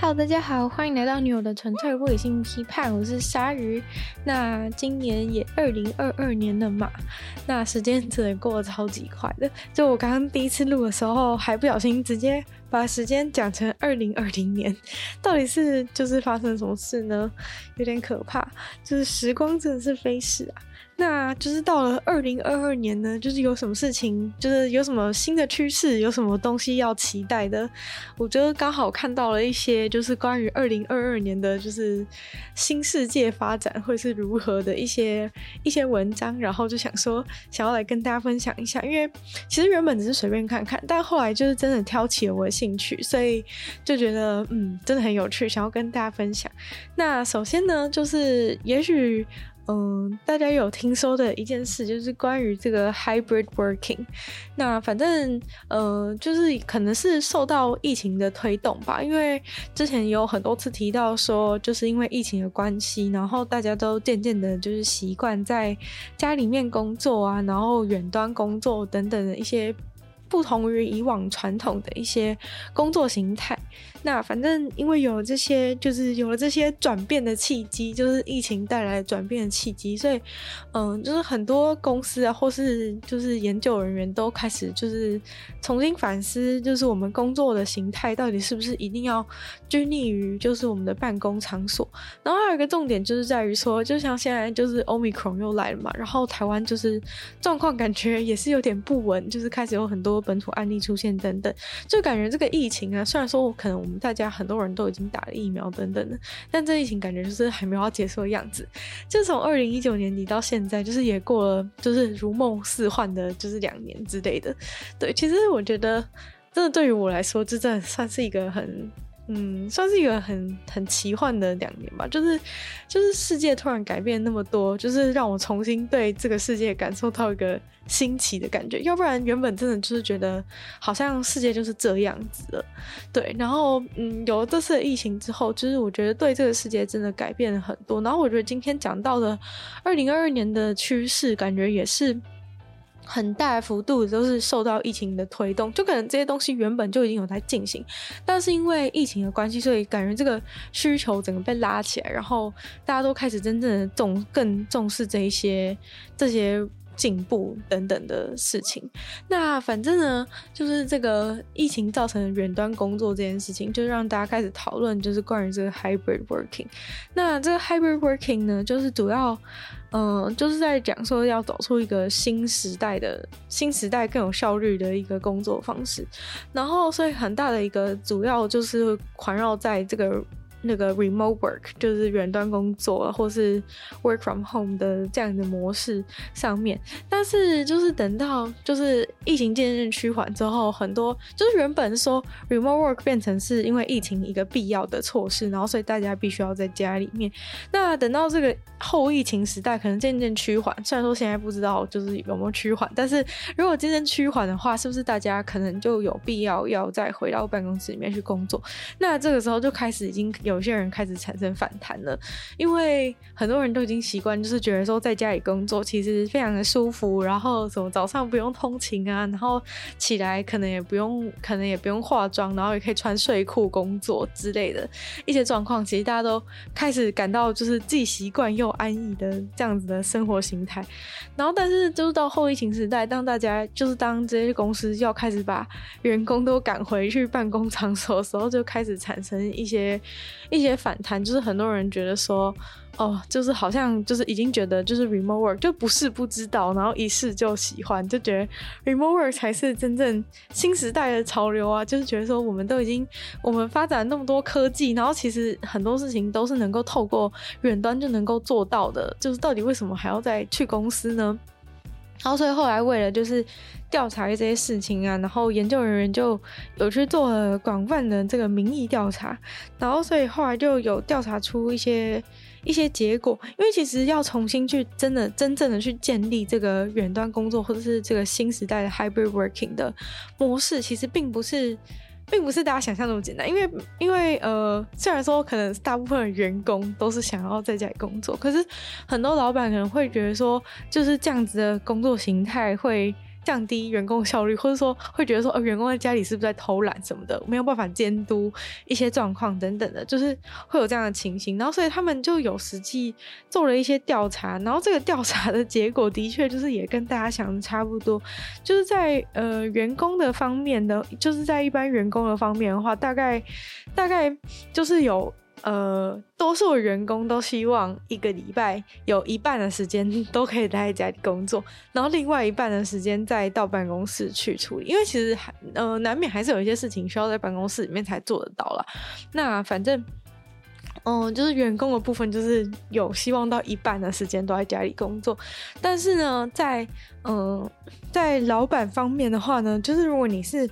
Hello，大家好，欢迎来到女友的纯粹不理性批判，我是鲨鱼。那今年也二零二二年了嘛，那时间真的过得超级快的。就我刚刚第一次录的时候，还不小心直接把时间讲成二零二零年，到底是就是发生什么事呢？有点可怕，就是时光真的是飞逝啊。那就是到了二零二二年呢，就是有什么事情，就是有什么新的趋势，有什么东西要期待的。我觉得刚好看到了一些，就是关于二零二二年的，就是新世界发展会是如何的一些一些文章，然后就想说想要来跟大家分享一下。因为其实原本只是随便看看，但后来就是真的挑起了我的兴趣，所以就觉得嗯，真的很有趣，想要跟大家分享。那首先呢，就是也许。嗯，大家有听说的一件事，就是关于这个 hybrid working。那反正，呃，就是可能是受到疫情的推动吧，因为之前有很多次提到说，就是因为疫情的关系，然后大家都渐渐的，就是习惯在家里面工作啊，然后远端工作等等的一些。不同于以往传统的一些工作形态，那反正因为有了这些，就是有了这些转变的契机，就是疫情带来转变的契机，所以，嗯，就是很多公司啊，或是就是研究人员都开始就是重新反思，就是我们工作的形态到底是不是一定要拘泥于就是我们的办公场所。然后还有一个重点就是在于说，就像现在就是 Omicron 又来了嘛，然后台湾就是状况感觉也是有点不稳，就是开始有很多。本土案例出现等等，就感觉这个疫情啊，虽然说我可能我大家很多人都已经打了疫苗等等的，但这疫情感觉就是还没有要结束的样子。就从二零一九年底到现在，就是也过了，就是如梦似幻的，就是两年之类的。对，其实我觉得，真的对于我来说，这真的算是一个很。嗯，算是一个很很奇幻的两年吧，就是就是世界突然改变那么多，就是让我重新对这个世界感受到一个新奇的感觉。要不然原本真的就是觉得好像世界就是这样子了，对。然后嗯，有了这次疫情之后，就是我觉得对这个世界真的改变了很多。然后我觉得今天讲到的二零二二年的趋势，感觉也是。很大幅度都是受到疫情的推动，就可能这些东西原本就已经有在进行，但是因为疫情的关系，所以感觉这个需求整个被拉起来，然后大家都开始真正的重更重视这一些这些进步等等的事情。那反正呢，就是这个疫情造成远端工作这件事情，就让大家开始讨论，就是关于这个 hybrid working。那这个 hybrid working 呢，就是主要。嗯，就是在讲说要走出一个新时代的新时代更有效率的一个工作方式，然后所以很大的一个主要就是环绕在这个。那个 remote work 就是远端工作，或是 work from home 的这样的模式上面，但是就是等到就是疫情渐渐趋缓之后，很多就是原本说 remote work 变成是因为疫情一个必要的措施，然后所以大家必须要在家里面。那等到这个后疫情时代，可能渐渐趋缓，虽然说现在不知道就是有没有趋缓，但是如果渐渐趋缓的话，是不是大家可能就有必要要再回到办公室里面去工作？那这个时候就开始已经。有些人开始产生反弹了，因为很多人都已经习惯，就是觉得说在家里工作其实非常的舒服，然后什么早上不用通勤啊，然后起来可能也不用，可能也不用化妆，然后也可以穿睡裤工作之类的一些状况，其实大家都开始感到就是既习惯又安逸的这样子的生活形态。然后，但是就是到后疫情时代，当大家就是当这些公司要开始把员工都赶回去办公场所的时候，就开始产生一些。一些反弹，就是很多人觉得说，哦，就是好像就是已经觉得就是 remote work 就不是不知道，然后一试就喜欢，就觉得 remote work 才是真正新时代的潮流啊！就是觉得说，我们都已经我们发展那么多科技，然后其实很多事情都是能够透过远端就能够做到的，就是到底为什么还要再去公司呢？然后所以后来为了就是。调查这些事情啊，然后研究人员就有去做了广泛的这个民意调查，然后所以后来就有调查出一些一些结果。因为其实要重新去真的真正的去建立这个远端工作或者是这个新时代的 hybrid working 的模式，其实并不是并不是大家想象那么简单。因为因为呃，虽然说可能大部分的员工都是想要在家里工作，可是很多老板可能会觉得说，就是这样子的工作形态会。降低员工效率，或者说会觉得说，呃，员工在家里是不是在偷懒什么的，没有办法监督一些状况等等的，就是会有这样的情形。然后，所以他们就有实际做了一些调查，然后这个调查的结果的确就是也跟大家想的差不多，就是在呃员工的方面的，就是在一般员工的方面的话，大概大概就是有。呃，多数员工都希望一个礼拜有一半的时间 都可以待在家里工作，然后另外一半的时间再到办公室去处理。因为其实还呃难免还是有一些事情需要在办公室里面才做得到啦。那反正，嗯、就是员工的部分就是有希望到一半的时间都在家里工作，但是呢，在嗯、在老板方面的话呢，就是如果你是。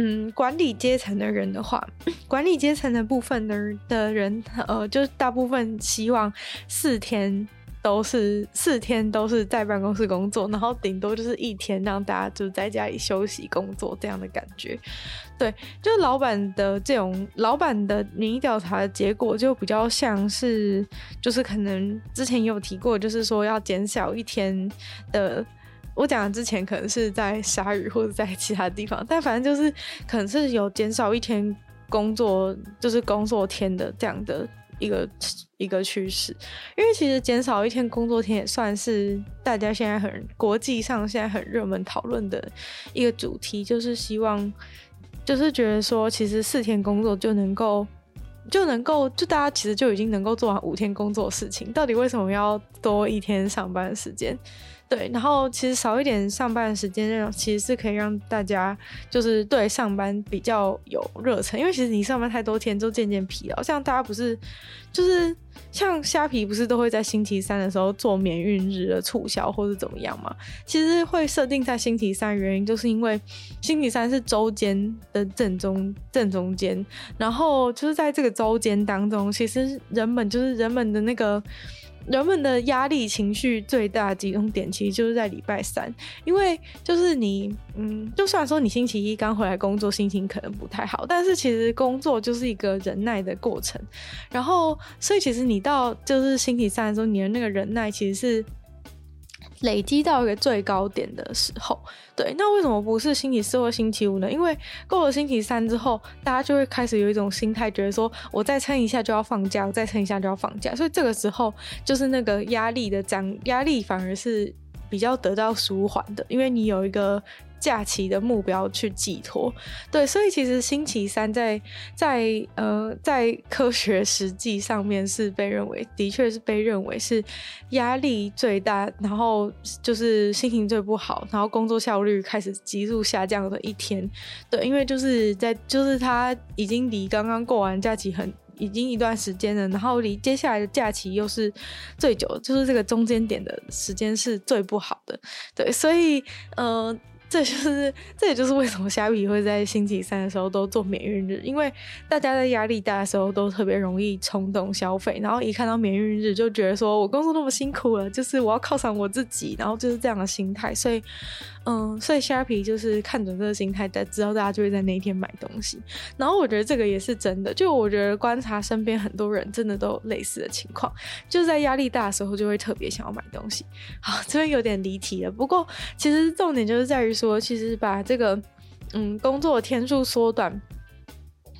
嗯，管理阶层的人的话，管理阶层的部分的的人，呃，就是大部分希望四天都是四天都是在办公室工作，然后顶多就是一天让大家就在家里休息工作这样的感觉。对，就是老板的这种老板的民意调查的结果就比较像是，就是可能之前也有提过，就是说要减少一天的。我讲之前可能是在鲨鱼或者在其他地方，但反正就是可能是有减少一天工作，就是工作天的这样的一个一个趋势。因为其实减少一天工作天也算是大家现在很国际上现在很热门讨论的一个主题，就是希望就是觉得说，其实四天工作就能够就能够就大家其实就已经能够做完五天工作事情，到底为什么要多一天上班时间？对，然后其实少一点上班的时间，其实是可以让大家就是对上班比较有热忱，因为其实你上班太多天就渐渐疲劳。像大家不是就是像虾皮不是都会在星期三的时候做免运日的促销或者怎么样嘛？其实会设定在星期三，原因就是因为星期三是周间的正中正中间，然后就是在这个周间当中，其实人们就是人们的那个。人们的压力情绪最大集中点，其实就是在礼拜三，因为就是你，嗯，就算说你星期一刚回来工作，心情可能不太好，但是其实工作就是一个忍耐的过程，然后，所以其实你到就是星期三的时候，你的那个忍耐其实是。累积到一个最高点的时候，对，那为什么不是星期四或星期五呢？因为过了星期三之后，大家就会开始有一种心态，觉得说我再撑一下就要放假，我再撑一下就要放假，所以这个时候就是那个压力的涨，压力反而是比较得到舒缓的，因为你有一个。假期的目标去寄托，对，所以其实星期三在在呃在科学实际上面是被认为，的确是被认为是压力最大，然后就是心情最不好，然后工作效率开始急速下降的一天，对，因为就是在就是他已经离刚刚过完假期很已经一段时间了，然后离接下来的假期又是最久，就是这个中间点的时间是最不好的，对，所以呃。这就是，这也就是为什么虾皮会在星期三的时候都做免运日，因为大家在压力大的时候都特别容易冲动消费，然后一看到免运日就觉得说我工作那么辛苦了，就是我要犒赏我自己，然后就是这样的心态，所以。嗯，所以虾皮就是看准这个心态，在知道大家就会在那一天买东西。然后我觉得这个也是真的，就我觉得观察身边很多人真的都有类似的情况，就是在压力大的时候就会特别想要买东西。好，这边有点离题了，不过其实重点就是在于说，其实把这个嗯工作天数缩短，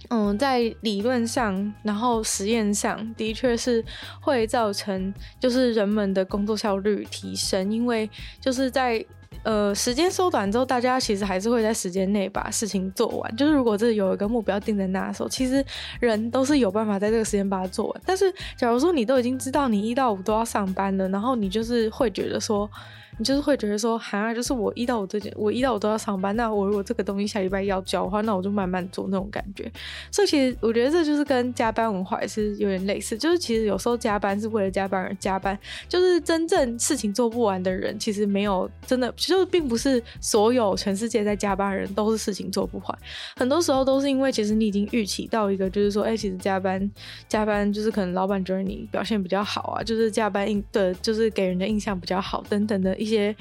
嗯，在理论上，然后实验上的确是会造成就是人们的工作效率提升，因为就是在。呃，时间缩短之后，大家其实还是会在时间内把事情做完。就是如果这有一个目标定在那的时候，其实人都是有办法在这个时间把它做完。但是，假如说你都已经知道你一到五都要上班了，然后你就是会觉得说。你就是会觉得说，哈，就是我一到我这件，我一到我都要上班，那我如果这个东西下礼拜要交的话，那我就慢慢做那种感觉。所以其实我觉得这就是跟加班文化也是有点类似，就是其实有时候加班是为了加班而加班，就是真正事情做不完的人，其实没有真的，其实并不是所有全世界在加班的人都是事情做不完，很多时候都是因为其实你已经预期到一个，就是说，哎、其实加班加班就是可能老板觉得你表现比较好啊，就是加班印的，就是给人的印象比较好等等的一。一些，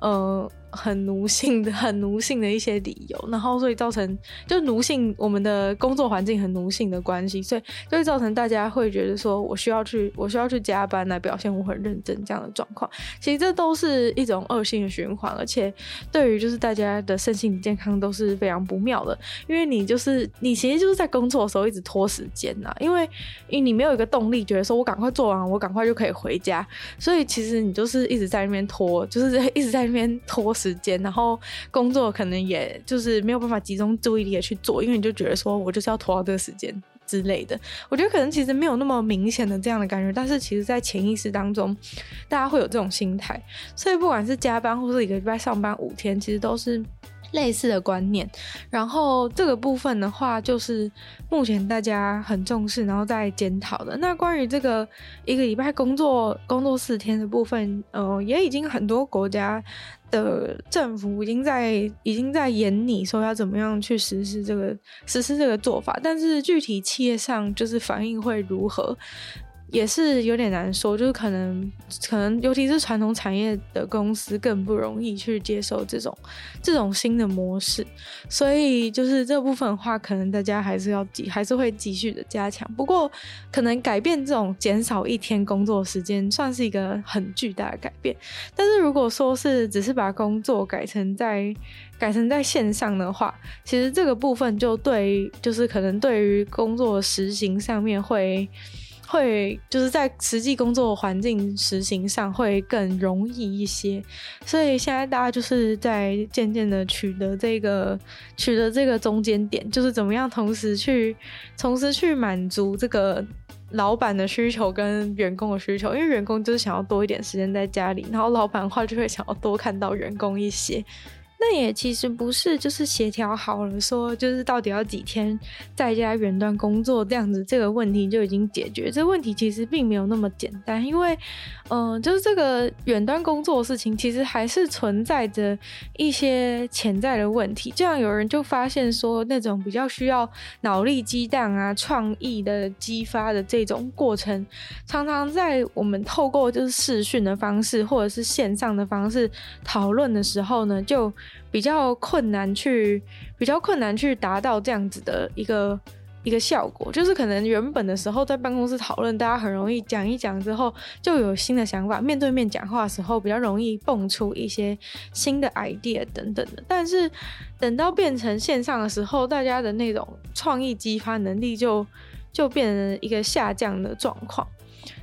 嗯很奴性的、很奴性的一些理由，然后所以造成就奴性，我们的工作环境很奴性的关系，所以就会造成大家会觉得说我需要去，我需要去加班来表现我很认真这样的状况。其实这都是一种恶性的循环，而且对于就是大家的身心健康都是非常不妙的，因为你就是你其实就是在工作的时候一直拖时间呐，因为因为你没有一个动力，觉得说我赶快做完，我赶快就可以回家，所以其实你就是一直在那边拖，就是一直在那边拖时间，然后工作可能也就是没有办法集中注意力的去做，因为你就觉得说我就是要拖到这个时间之类的。我觉得可能其实没有那么明显的这样的感觉，但是其实在潜意识当中，大家会有这种心态，所以不管是加班或是一个礼拜上班五天，其实都是。类似的观念，然后这个部分的话，就是目前大家很重视，然后在检讨的。那关于这个一个礼拜工作工作四天的部分，呃，也已经很多国家的政府已经在已经在研拟说要怎么样去实施这个实施这个做法，但是具体企业上就是反应会如何？也是有点难说，就是可能可能，尤其是传统产业的公司更不容易去接受这种这种新的模式，所以就是这部分的话，可能大家还是要继还是会继续的加强。不过，可能改变这种减少一天工作时间，算是一个很巨大的改变。但是如果说是只是把工作改成在改成在线上的话，其实这个部分就对，就是可能对于工作实行上面会。会就是在实际工作环境实行上会更容易一些，所以现在大家就是在渐渐的取得这个取得这个中间点，就是怎么样同时去同时去满足这个老板的需求跟员工的需求，因为员工就是想要多一点时间在家里，然后老板的话就会想要多看到员工一些。那也其实不是，就是协调好了说，就是到底要几天在家远端工作这样子，这个问题就已经解决。这问题其实并没有那么简单，因为，嗯、就是这个远端工作的事情，其实还是存在着一些潜在的问题。这样有人就发现说，那种比较需要脑力激荡啊、创意的激发的这种过程，常常在我们透过就是视讯的方式或者是线上的方式讨论的时候呢，就比较困难去，比较困难去达到这样子的一个一个效果，就是可能原本的时候在办公室讨论，大家很容易讲一讲之后就有新的想法，面对面讲话的时候比较容易蹦出一些新的 idea 等等的。但是等到变成线上的时候，大家的那种创意激发能力就就变成一个下降的状况。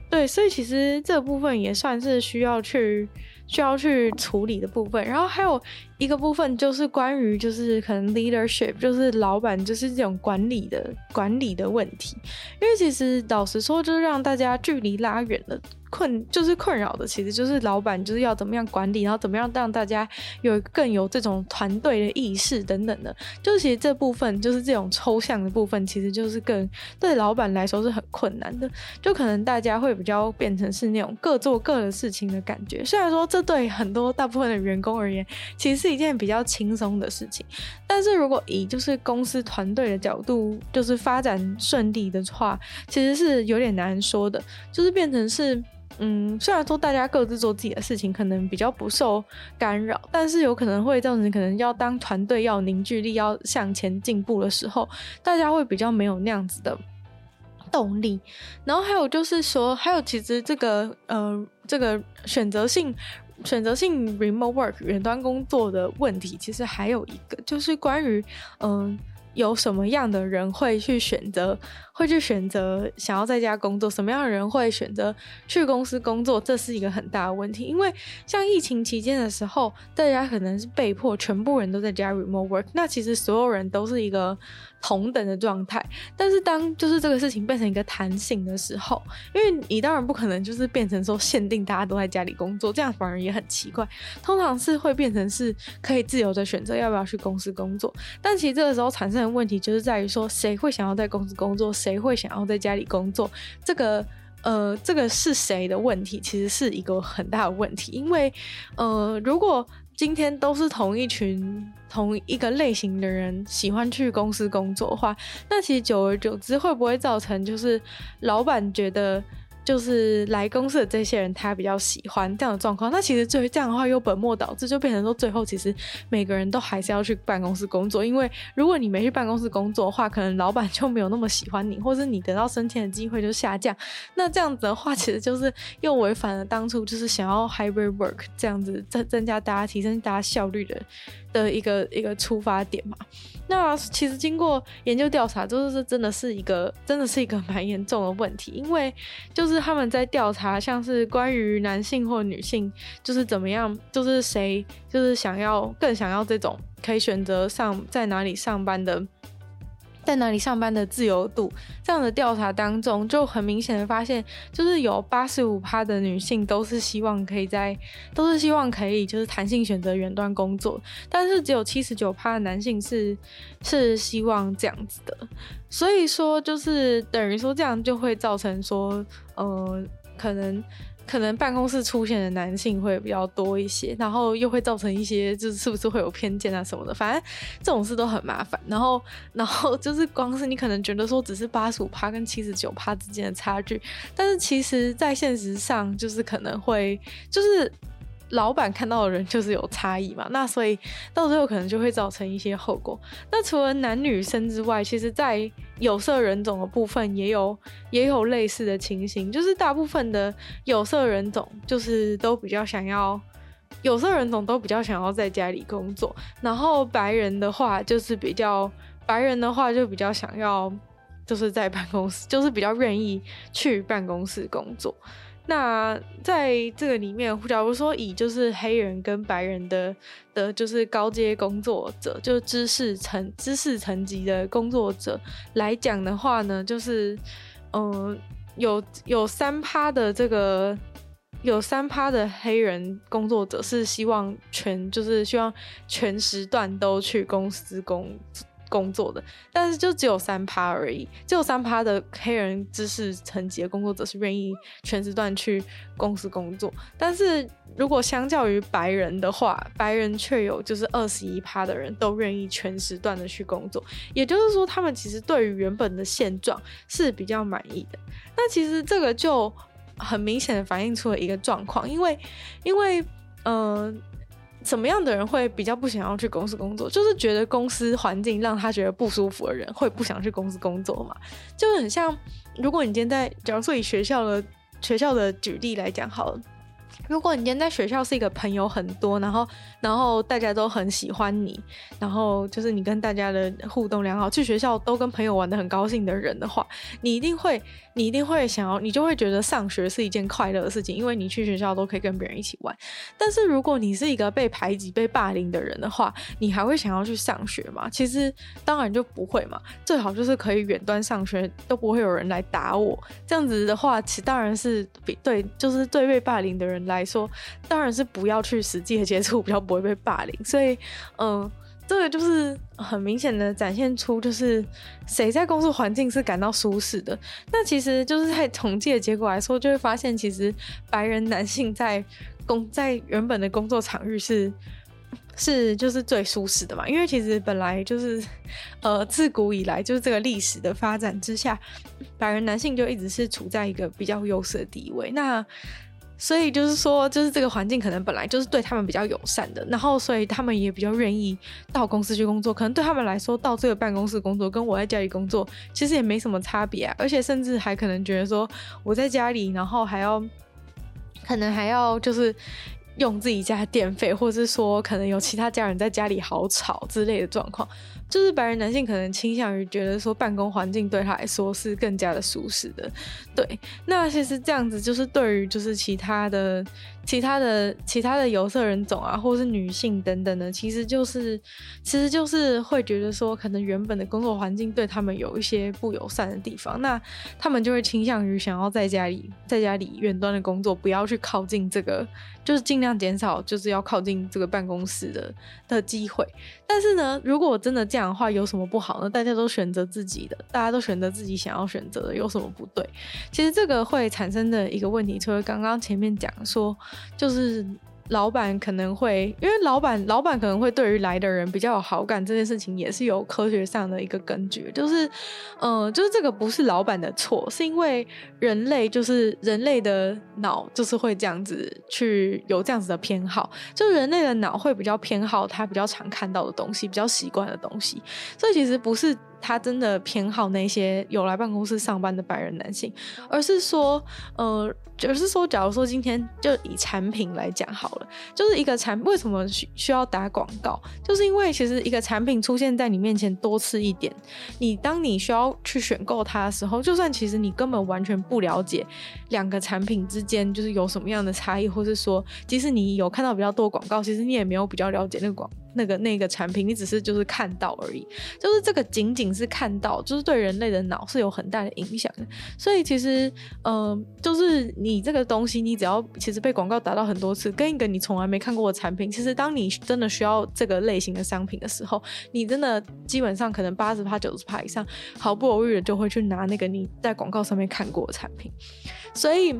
对，所以其实这部分也算是需要去。需要去处理的部分，然后还有一个部分就是关于就是可能 leadership，就是老板就是这种管理的管理的问题，因为其实老实说，就是让大家距离拉远了。困就是困扰的，其实就是老板就是要怎么样管理，然后怎么样让大家有更有这种团队的意识等等的。就是其实这部分就是这种抽象的部分，其实就是更对老板来说是很困难的。就可能大家会比较变成是那种各做各的事情的感觉。虽然说这对很多大部分的员工而言，其实一件比较轻松的事情，但是如果以就是公司团队的角度，就是发展顺利的话，其实是有点难说的。就是变成是。嗯，虽然说大家各自做自己的事情，可能比较不受干扰，但是有可能会造成可能要当团队要凝聚力要向前进步的时候，大家会比较没有那样子的动力。然后还有就是说，还有其实这个呃这个选择性选择性 remote work 远端工作的问题，其实还有一个就是关于嗯、有什么样的人会去选择。会去选择想要在家工作，什么样的人会选择去公司工作？这是一个很大的问题。因为像疫情期间的时候，大家可能是被迫全部人都在家 remote work，那其实所有人都是一个同等的状态。但是当就是这个事情变成一个弹性的时候，因为你当然不可能就是变成说限定大家都在家里工作，这样反而也很奇怪。通常是会变成是可以自由的选择要不要去公司工作。但其实这个时候产生的问题就是在于说，谁会想要在公司工作？谁？谁会想要在家里工作？这个呃，这个是谁的问题？其实是一个很大的问题。因为呃，如果今天都是同一群、同一个类型的人喜欢去公司工作的话，那其实久而久之会不会造成就是老板觉得就是来公司的这些人他比较喜欢这样的状况。那其实最这样的话又本末倒置，就变成说最后其实每个人都还是要去办公室工作，因为如果你没去办公室工作的话，可能老板就没有那么喜欢你，或是你得到升迁的机会就下降。那这样子的话，其实就是又违反了当初就是想要 hybrid work 这样子增增加大家提升大家效率的的一个一个出发点嘛。那其实经过研究调查，就是这真的是一个真的是一个蛮严重的问题，因为就是他们在调查，像是关于男性或女性，就是怎么样，就是谁就是想要更想要这种可以选择上在哪里上班的。在哪里上班的自由度，这样的调查当中，就很明显的发现，就是有八十五趴的女性都是希望可以在，都是希望可以就是弹性选择远端工作，但是只有七十九趴的男性是是希望这样子的，所以说就是等于说这样就会造成说，呃，可能。可能办公室出现的男性会比较多一些，然后又会造成一些就是是不是会有偏见啊什么的，反正这种事都很麻烦。然后，然后就是光是你可能觉得说只是八十五趴跟七十九趴之间的差距，但是其实在现实上就是可能会就是。老板看到的人就是有差异嘛，那所以到最后可能就会造成一些后果。那除了男女生之外，其实，在有色人种的部分也有也有类似的情形，就是大部分的有色人种就是都比较想要，有色人种都比较想要在家里工作，然后白人的话就是比较白人的话就比较想要就是在办公室，就是比较愿意去办公室工作。那在这个里面，假如说以就是黑人跟白人的的，就是高阶工作者，就是知识层知识层级的工作者来讲的话呢，就是嗯、有有三趴的这个有三趴的黑人工作者是希望全就是希望全时段都去公司工。工作的，但是就只有三趴而已，只有三趴的黑人知识层级的工作者是愿意全时段去公司工作。但是如果相较于白人的话，白人却有就是二十一趴的人都愿意全时段的去工作，也就是说，他们其实对于原本的现状是比较满意的。那其实这个就很明显的反映出了一个状况，因为因为嗯。什么样的人会比较不想要去公司工作？就是觉得公司环境让他觉得不舒服的人，会不想去公司工作嘛？就是很像，如果你今天在，假如说以学校的学校的举例来讲好了。如果你今天在学校是一个朋友很多，然后然后大家都很喜欢你，然后就是你跟大家的互动良好，去学校都跟朋友玩得很高兴的人的话，你一定会你一定会想要，你就会觉得上学是一件快乐的事情，因为你去学校都可以跟别人一起玩。但是如果你是一个被排挤、被霸凌的人的话，你还会想要去上学吗？其实当然就不会嘛，最好就是可以远端上学，都不会有人来打我。这样子的话，其当然是比对，就是对被霸凌的人来说，当然是不要去实际的接触，比较不会被霸凌。所以，嗯，这个就是很明显的展现出，就是谁在工作环境是感到舒适的。那其实就是在统计的结果来说，就会发现，其实白人男性在工在原本的工作场域是是就是最舒适的嘛。因为其实本来就是呃自古以来就是这个历史的发展之下，白人男性就一直是处在一个比较优势的地位。那所以就是说，就是这个环境可能本来就是对他们比较友善的，然后所以他们也比较愿意到公司去工作。可能对他们来说，到这个办公室工作跟我在家里工作其实也没什么差别啊，而且甚至还可能觉得说我在家里，然后还要 可能还要就是用自己家电费，或者是说可能有其他家人在家里好吵之类的状况。就是白人男性可能倾向于觉得说办公环境对他来说是更加的舒适的，对。那其实这样子就是对于就是其他的。其他的其他的有色人种啊，或是女性等等的，其实就是其实就是会觉得说，可能原本的工作环境对他们有一些不友善的地方，那他们就会倾向于想要在家里在家里远端的工作，不要去靠近这个，就是尽量减少就是要靠近这个办公室的的机会。但是呢，如果真的这样的话，有什么不好呢？大家都选择自己的，大家都选择自己想要选择的，有什么不对？其实这个会产生的一个问题，除了刚刚前面讲说。就是老板可能会，因为老板老板可能会对于来的人比较有好感，这件事情也是有科学上的一个根据，就是，嗯、呃，就是这个不是老板的错，是因为人类就是人类的脑就是会这样子去有这样子的偏好，就人类的脑会比较偏好他比较常看到的东西，比较习惯的东西，所以其实不是。他真的偏好那些有来办公室上班的白人男性，而是说，呃，而是说，假如说今天就以产品来讲好了，就是一个产为什么需需要打广告，就是因为其实一个产品出现在你面前多次一点，你当你需要去选购它的时候，就算其实你根本完全不了解两个产品之间就是有什么样的差异，或是说，即使你有看到比较多广告，其实你也没有比较了解那个广。那个那个产品，你只是就是看到而已，就是这个仅仅是看到，就是对人类的脑是有很大的影响的。所以其实，嗯、就是你这个东西，你只要其实被广告打到很多次，跟一个你从来没看过的产品，其实当你真的需要这个类型的商品的时候，你真的基本上可能八十趴、九十趴以上，毫不犹豫的就会去拿那个你在广告上面看过的产品，所以。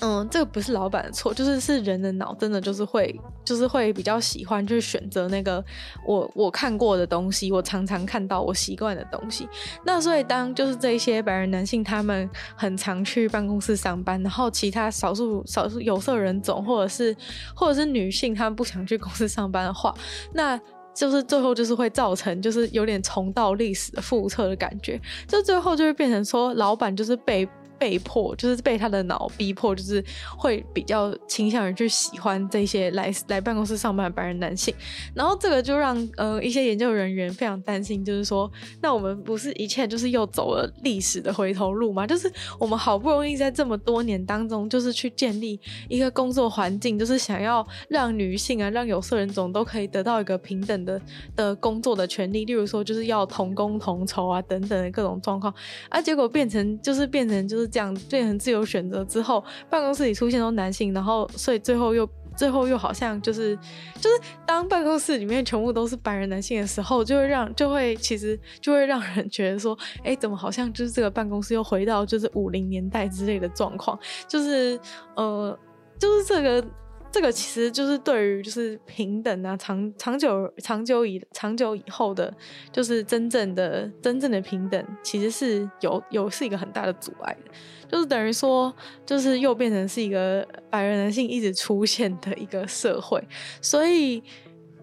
嗯，这个不是老板的错，就是是人的脑真的就是会，就是会比较喜欢去选择那个我我看过的东西，我常常看到我习惯的东西。那所以当就是这一些白人男性他们很常去办公室上班，然后其他少数少数有色人种或者是或者是女性他们不想去公司上班的话，那就是最后就是会造成就是有点重蹈历史的覆辙的感觉，就最后就会变成说老板就是被。被迫就是被他的脑逼迫，就是会比较倾向于去喜欢这些来来办公室上班的白人男性，然后这个就让呃一些研究人员非常担心，就是说，那我们不是一切就是又走了历史的回头路吗？就是我们好不容易在这么多年当中，就是去建立一个工作环境，就是想要让女性啊，让有色人种都可以得到一个平等的的工作的权利，例如说就是要同工同酬啊等等的各种状况，啊，结果变成就是变成就是。这样变成自由选择之后，办公室里出现都男性，然后所以最后又最后又好像就是就是当办公室里面全部都是白人男性的时候，就会让就会其实就会让人觉得说，哎，怎么好像就是这个办公室又回到就是五零年代之类的状况，就是呃就是这个。这个其实就是对于就是平等啊，长长久长久以长久以后的，就是真正的真正的平等，其实是有有是一个很大的阻碍的，就是等于说，就是又变成是一个白人男性一直出现的一个社会，所以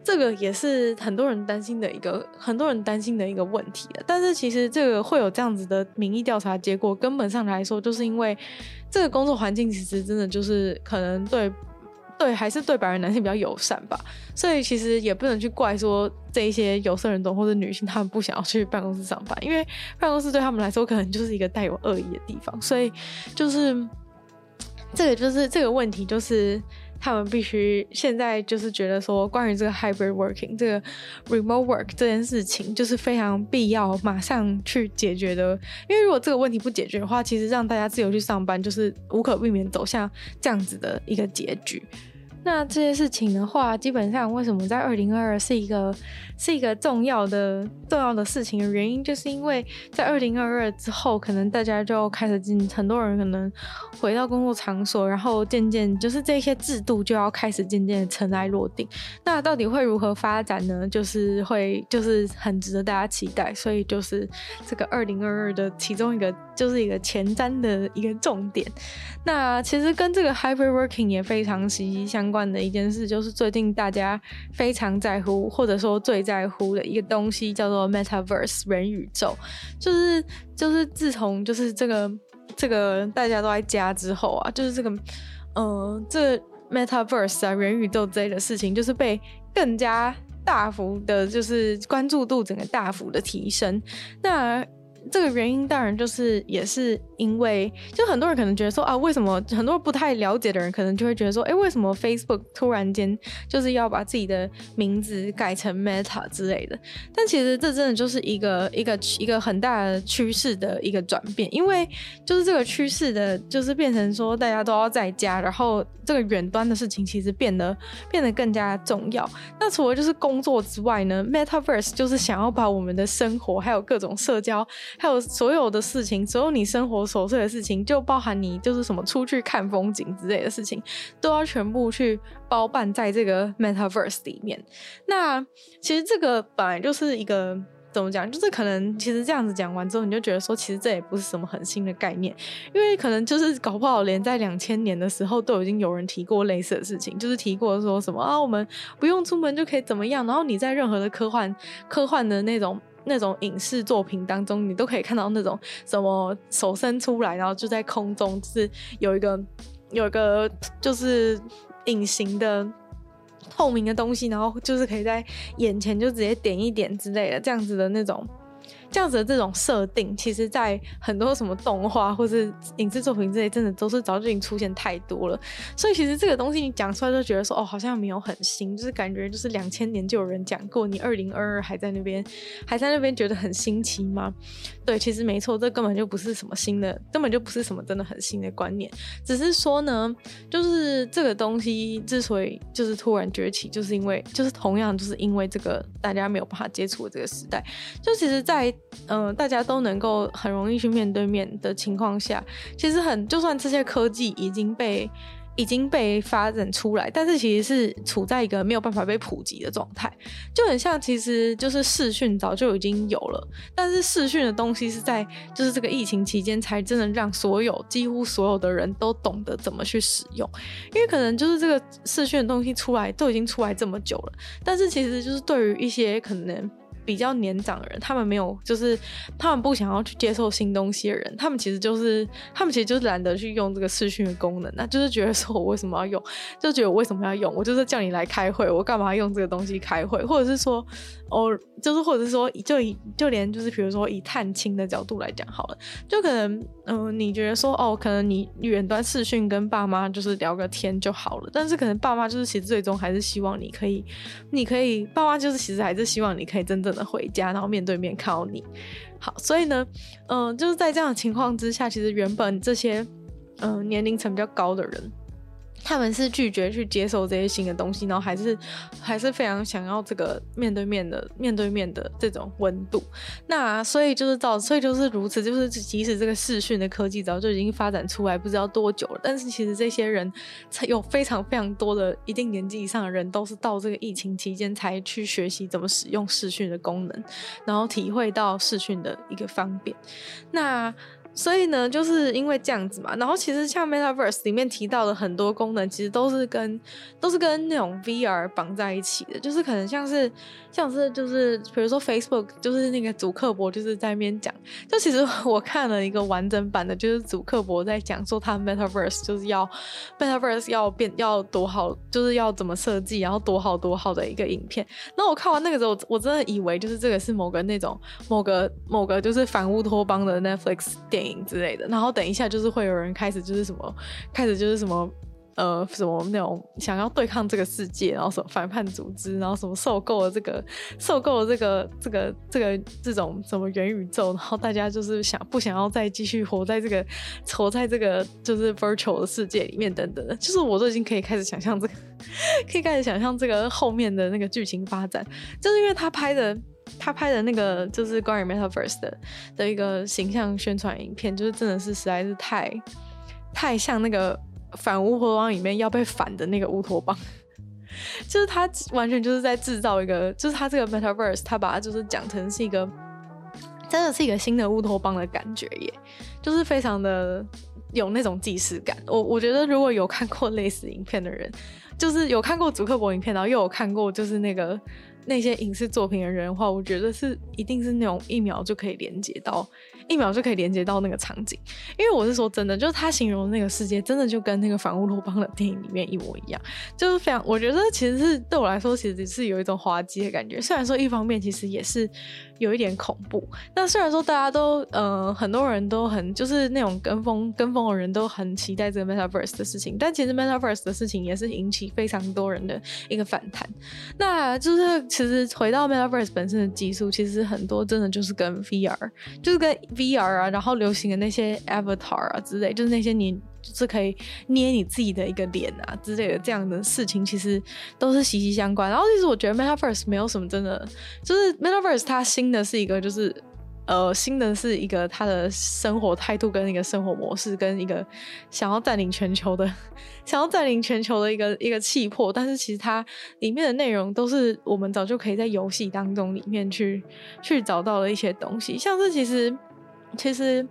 这个也是很多人担心的一个很多人担心的一个问题。但是其实这个会有这样子的民意调查结果，根本上来说，就是因为这个工作环境其实真的就是可能对。对，还是对白人男性比较友善吧，所以其实也不能去怪说这一些有色人种或者女性，他们不想要去办公室上班，因为办公室对他们来说可能就是一个带有恶意的地方，所以就是这个就是这个问题就是。他们必须现在就是觉得说，关于这个 hybrid working 这个 remote work 这件事情，就是非常必要马上去解决的。因为如果这个问题不解决的话，其实让大家自由去上班，就是无可避免走向这样子的一个结局。那这些事情的话，基本上为什么在二零二二是一个是一个重要的重要的事情的原因，就是因为在二零二二之后，可能大家就开始进，很多人可能回到工作场所，然后渐渐就是这些制度就要开始渐渐尘埃落定。那到底会如何发展呢？就是会就是很值得大家期待。所以就是这个二零二二的其中一个就是一个前瞻的一个重点。那其实跟这个 hybrid working 也非常息息相关。的一件事就是最近大家非常在乎，或者说最在乎的一个东西叫做 Metaverse 元宇宙，就是就是自从就是这个这个大家都在家之后啊，就是这个呃这 Metaverse 啊元宇宙之类的事情，就是被更加大幅的，就是关注度整个大幅的提升。那这个原因当然就是也是。因为就很多人可能觉得说啊，为什么很多不太了解的人可能就会觉得说，哎，为什么 Facebook 突然间就是要把自己的名字改成 Meta 之类的？但其实这真的就是一个一个一个很大的趋势的一个转变，因为就是这个趋势的，就是变成说大家都要在家，然后这个远端的事情其实变得变得更加重要。那除了就是工作之外呢，Metaverse 就是想要把我们的生活，还有各种社交，还有所有的事情，所有你生活。琐碎的事情，就包含你就是什么出去看风景之类的事情，都要全部去包办在这个 Metaverse 里面。那其实这个本来就是一个。怎么讲？就是可能，其实这样子讲完之后，你就觉得说，其实这也不是什么很新的概念，因为可能就是搞不好，连在两千年的时候都已经有人提过类似的事情，就是提过说什么啊，我们不用出门就可以怎么样，然后你在任何的科幻、科幻的那种那种影视作品当中，你都可以看到那种什么手伸出来，然后就在空中，就是有一个有一个就是隐形的。透明的东西，然后就是可以在眼前就直接点一点之类的，这样子的那种。这样子的这种设定，其实，在很多什么动画或是影视作品之类，真的都是早就已经出现太多了。所以，其实这个东西你讲出来，就觉得说，哦，好像没有很新，就是感觉就是两千年就有人讲过，你二零二二 还在那边，还在那边觉得很新奇吗？对，其实没错，这根本就不是什么新的，根本就不是什么真的很新的观念，只是说呢，就是这个东西之所以就是突然崛起，就是因为就是同样就是因为这个大家没有办法接触的这个时代，就其实，在嗯、大家都能够很容易去面对面的情况下，其实很就算这些科技已经被已经被发展出来，但是其实是处在一个没有办法被普及的状态，就很像其实就是视讯早就已经有了，但是视讯的东西是在就是这个疫情期间才真的让所有几乎所有的人都懂得怎么去使用，因为可能就是这个视讯的东西出来都已经出来这么久了，但是其实就是对于一些可能。比较年长的人，他们没有，就是他们不想要去接受新东西的人，他们其实就是，他们其实就是懒得去用这个视讯的功能，那就是觉得说我为什么要用，就觉得我为什么要用，我就是叫你来开会，我干嘛用这个东西开会，或者是说。哦，就是或者是说，就以就连就是比如说以探亲的角度来讲好了，就可能嗯、你觉得说哦，可能你远端视讯跟爸妈就是聊个天就好了，但是可能爸妈就是其实最终还是希望你可以，你可以爸妈就是其实还是希望你可以真正回家，然后面对面看到你。好，所以呢，嗯、就是在这样的情况之下，其实原本这些嗯、年龄层比较高的人。他们是拒绝去接受这些新的东西，然后还是还是非常想要这个面对面的面对面的这种温度。那所以就是到，所以就是如此，就是即使这个视讯的科技早就已经发展出来不知道多久了，但是其实这些人才有非常非常多的一定年纪以上的人，都是到这个疫情期间才去学习怎么使用视讯的功能，然后体会到视讯的一个方便。那。所以呢，就是因为这样子嘛，然后其实像 Metaverse 里面提到的很多功能，其实都是跟都是跟那种 VR 绑在一起的，就是可能像是像是就是比如说 Facebook，就是那个祖克伯就是在那边讲，就其实我看了一个完整版的，就是祖克伯在讲说他 Metaverse 就是要 Metaverse 要变要多好，就是要怎么设计，然后多好多好的一个影片。那我看完那个时候，我真的以为就是这个是某个那种某个某个就是反乌托邦的 Netflix 电影。之类的，然后等一下就是会有人开始就是什么，开始就是什么，呃，什么那种想要对抗这个世界，然后什么反叛组织，然后什么受够了这个，受够了这个，这个，这个这种什么元宇宙，然后大家就是想不想要再继续活在这个，活在这个就是 virtual 的世界里面等等的，就是我都已经可以开始想象这个，可以开始想象这个后面的那个剧情发展，就是因为他拍的。他拍的那个就是关于 Metaverse 的的一个形象宣传影片，就是真的是实在是太太像那个反乌托邦里面要被反的那个乌托邦，就是他完全就是在制造一个，就是他这个 Metaverse，他把它就是讲成是一个真的是一个新的乌托邦的感觉耶，就是非常的有那种既视感。我我觉得如果有看过类似影片的人，就是有看过祖克伯影片，然后又有看过就是那个。那些影视作品的人的话，我觉得是一定是那种一秒就可以连接到，一秒就可以连接到那个场景。因为我是说真的，就是他形容那个世界，真的就跟那个反乌托邦的电影里面一模一样，就是非常，我觉得其实是对我来说，其实是有一种滑稽的感觉。虽然说一方面其实也是有一点恐怖，那虽然说大家都，呃，很多人都很就是那种跟风跟风的人都很期待这个 Metaverse 的事情，但其实 Metaverse 的事情也是引起非常多人的一个反弹。那就是。其实回到 Metaverse 本身的技术，其实很多真的就是跟 VR，就是跟 VR 啊，然后流行的那些 Avatar 啊之类，就是那些你就是可以捏你自己的一个脸啊之类的这样的事情，其实都是息息相关。然后其实我觉得 Metaverse 没有什么真的，就是 Metaverse 它新的是一个就是呃，新的是一个他的生活态度跟一个生活模式，跟一个想要占领全球的，想要占领全球的一个一个气魄。但是其实它里面的内容都是我们早就可以在游戏当中里面去去找到的一些东西，像是其实其实。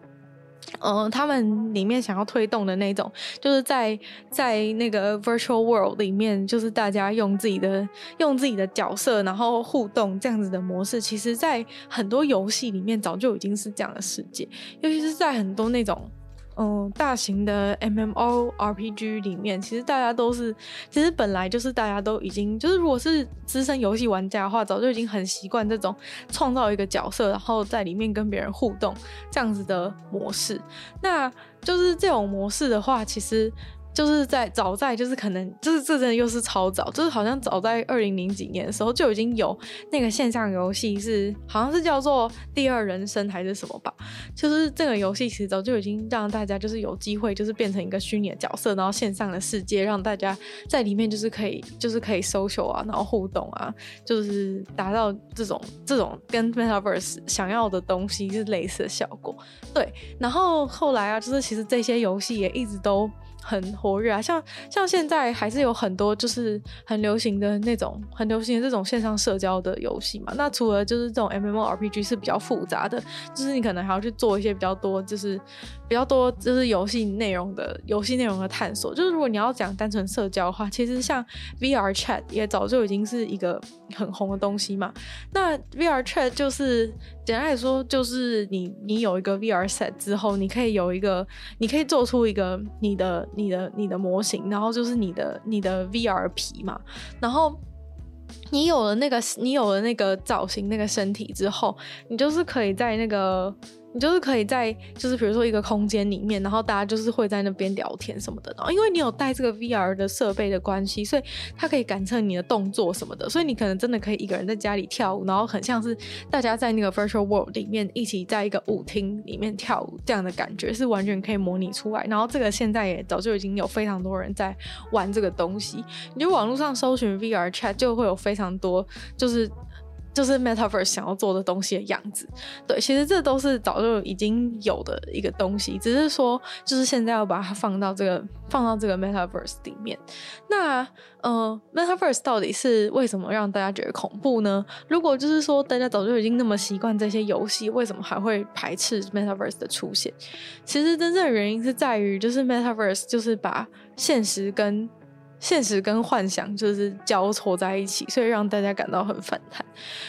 嗯，他们里面想要推动的那种，就是在在那个 virtual world 里面，就是大家用自己的用自己的角色，然后互动这样子的模式，其实在很多游戏里面早就已经是这样的世界，尤其是在很多那种。嗯，大型的 MMORPG 里面，其实大家都是，其实本来就是大家都已经，就是如果是资深游戏玩家的话，早就已经很习惯这种创造一个角色，然后在里面跟别人互动这样子的模式。那就是这种模式的话，其实。就是在早在就是可能就是这真的又是超早，就是好像早在二零零几年的时候就已经有那个线上游戏是好像是叫做第二人生还是什么吧，就是这个游戏其实早就已经让大家就是有机会就是变成一个虚拟的角色，然后线上的世界让大家在里面就是可以就是可以 social 啊，然后互动啊，就是达到这种这种跟 Metaverse 想要的东西是类似的效果。对，然后后来啊，就是其实这些游戏也一直都。很活跃啊，像像现在还是有很多就是很流行的那种很流行的这种线上社交的游戏嘛。那除了就是这种 MMORPG 是比较复杂的，就是你可能还要去做一些比较多就是比较多就是游戏内容的游戏内容的探索。就是如果你要讲单纯社交的话，其实像 VR Chat 也早就已经是一个很红的东西嘛。那 VR Chat 就是。简单来说，就是你你有一个 VR set 之后，你可以有一个，你可以做出一个你的你的你的模型，然后就是你的你的 VR 皮嘛，然后你有了那个你有了那个造型那个身体之后，你就是可以在那个。你就是可以在，就是比如说一个空间里面，然后大家就是会在那边聊天什么的。然后因为你有带这个 VR 的设备的关系，所以它可以感测你的动作什么的。所以你可能真的可以一个人在家里跳舞，然后很像是大家在那个 virtual world 里面一起在一个舞厅里面跳舞这样的感觉，是完全可以模拟出来。然后这个现在也早就已经有非常多人在玩这个东西。你就网络上搜寻 VR chat，就会有非常多就是。就是 Metaverse 想要做的东西的样子，对，其实这都是早就已经有的一个东西，只是说就是现在要把它放到这个放到这个 Metaverse 里面。那呃，Metaverse 到底是为什么让大家觉得恐怖呢？如果就是说大家早就已经那么习惯这些游戏，为什么还会排斥 Metaverse 的出现？其实真正的原因是在于，就是 Metaverse 就是把现实跟现实跟幻想就是交错在一起，所以让大家感到很反弹。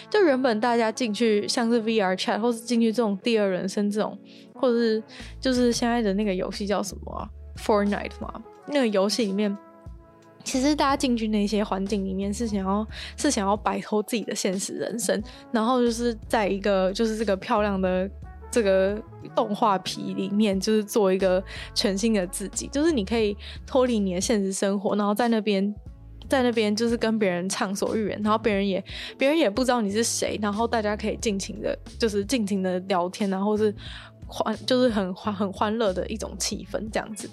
就原本大家进去像是 VR chat，或是进去这种第二人生这种，或者是就是现在的那个游戏叫什么？Fortnite 嘛，那个游戏里面，其实大家进去那些环境里面是想要是想要摆脱自己的现实人生，然后就是在一个就是这个漂亮的。这个动画皮里面，就是做一个全新的自己，就是你可以脱离你的现实生活，然后在那边，在那边就是跟别人畅所欲言，然后别人也别人也不知道你是谁，然后大家可以尽情的，就是尽情的聊天，然后是欢，就是很欢很欢乐的一种气氛，这样子。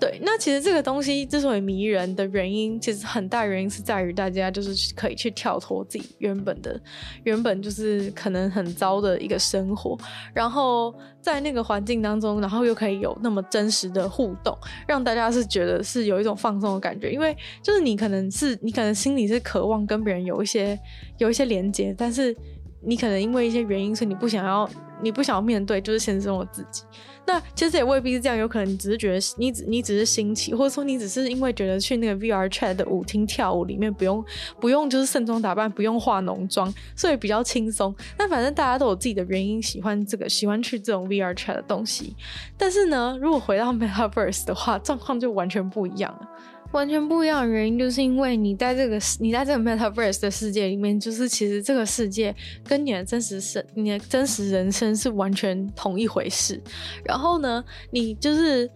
对，那其实这个东西之所以迷人的原因，其实很大原因是在于大家就是可以去跳脱自己原本的、原本就是可能很糟的一个生活，然后在那个环境当中，然后又可以有那么真实的互动，让大家是觉得是有一种放松的感觉。因为就是你可能是你可能心里是渴望跟别人有一些有一些连接，但是你可能因为一些原因，是你不想要你不想要面对就是现实中的自己。那其实也未必是这样，有可能你只是觉得你只你只是新奇，或者说你只是因为觉得去那个 VR chat 的舞厅跳舞里面不用不用就是盛装打扮，不用化浓妆，所以比较轻松。那反正大家都有自己的原因喜欢这个，喜欢去这种 VR chat 的东西。但是呢，如果回到 Metaverse 的话，状况就完全不一样了。完全不一样的原因，就是因为你在这个你在这个 Metaverse 的世界里面，就是其实这个世界跟你的真实生、你的真实人生是完全同一回事。然后呢，你就是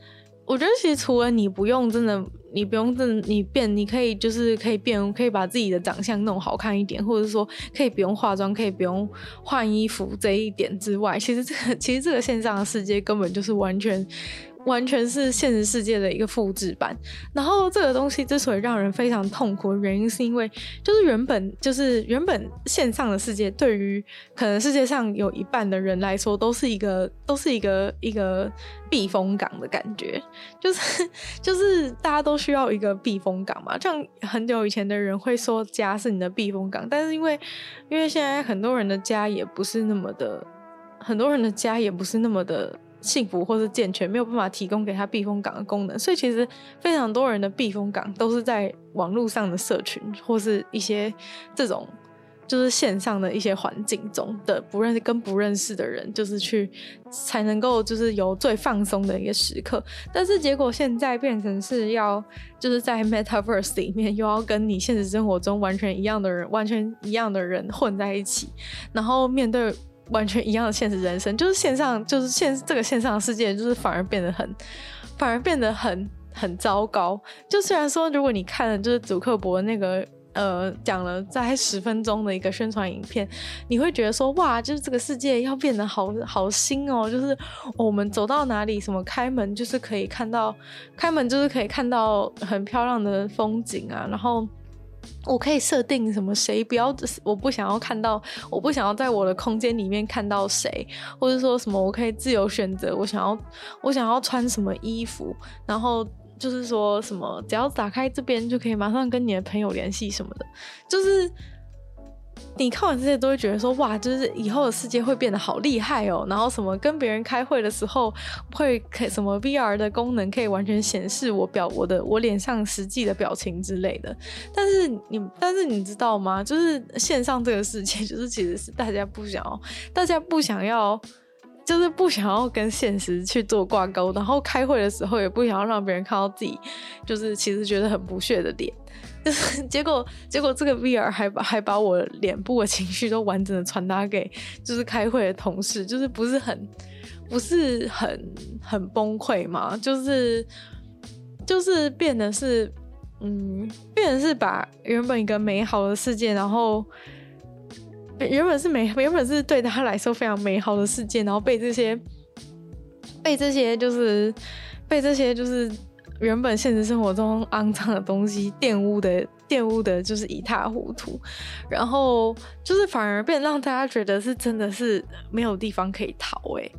我觉得，其实除了你不用真的，你不用真的你变，你可以就是可以变，可以把自己的长相弄好看一点，或者说可以不用化妆，可以不用换衣服这一点之外，其实这个其实这个线上的世界根本就是完全。完全是现实世界的一个复制版。然后这个东西之所以让人非常痛苦的原因，是因为就是原本就是原本线上的世界，对于可能世界上有一半的人来说，都是一个都是一个一个避风港的感觉，就是 就是大家都需要一个避风港嘛。像很久以前的人会说家是你的避风港，但是因为因为现在很多人的家也不是那么的，很多人的家也不是那么的。幸福或是健全，没有办法提供给他避风港的功能，所以其实非常多人的避风港都是在网络上的社群或是一些这种就是线上的一些环境中的不认识跟不认识的人，就是去才能够就是有最放松的一个时刻。但是结果现在变成是要就是在 Metaverse 里面又要跟你现实生活中完全一样的人，完全一样的人混在一起，然后面对。完全一样的现实人生，就是线上，就是线这个线上的世界，就是反而变得很，反而变得很很糟糕。就虽然说，如果你看了就是祖克伯那个呃讲了在十分钟的一个宣传影片，你会觉得说哇，就是这个世界要变得好好新哦，就是我们走到哪里，什么开门就是可以看到，开门就是可以看到很漂亮的风景啊，然后。我可以设定什么谁不要，我不想要看到，我不想要在我的空间里面看到谁，或者说什么我可以自由选择，我想要我想要穿什么衣服，然后就是说什么只要打开这边就可以马上跟你的朋友联系什么的，就是。你看完这些都会觉得说哇，就是以后的世界会变得好厉害哦。然后什么跟别人开会的时候会可什么 VR 的功能可以完全显示我表我的我脸上实际的表情之类的。但是你但是你知道吗？就是线上这个世界，就是其实是大家不想要，大家不想要，就是不想要跟现实去做挂钩。然后开会的时候也不想要让别人看到自己，就是其实觉得很不屑的脸。就 是结果，结果这个 VR 还把还把我脸部的情绪都完整的传达给就是开会的同事，就是不是很不是很很崩溃嘛？就是就是变得是嗯，变成是把原本一个美好的世界，然后原本是美原本是对他来说非常美好的世界，然后被这些被这些就是被这些就是。原本现实生活中肮脏的东西玷污的。玷污的就是一塌糊涂，然后就是反而变让大家觉得是真的是没有地方可以逃哎，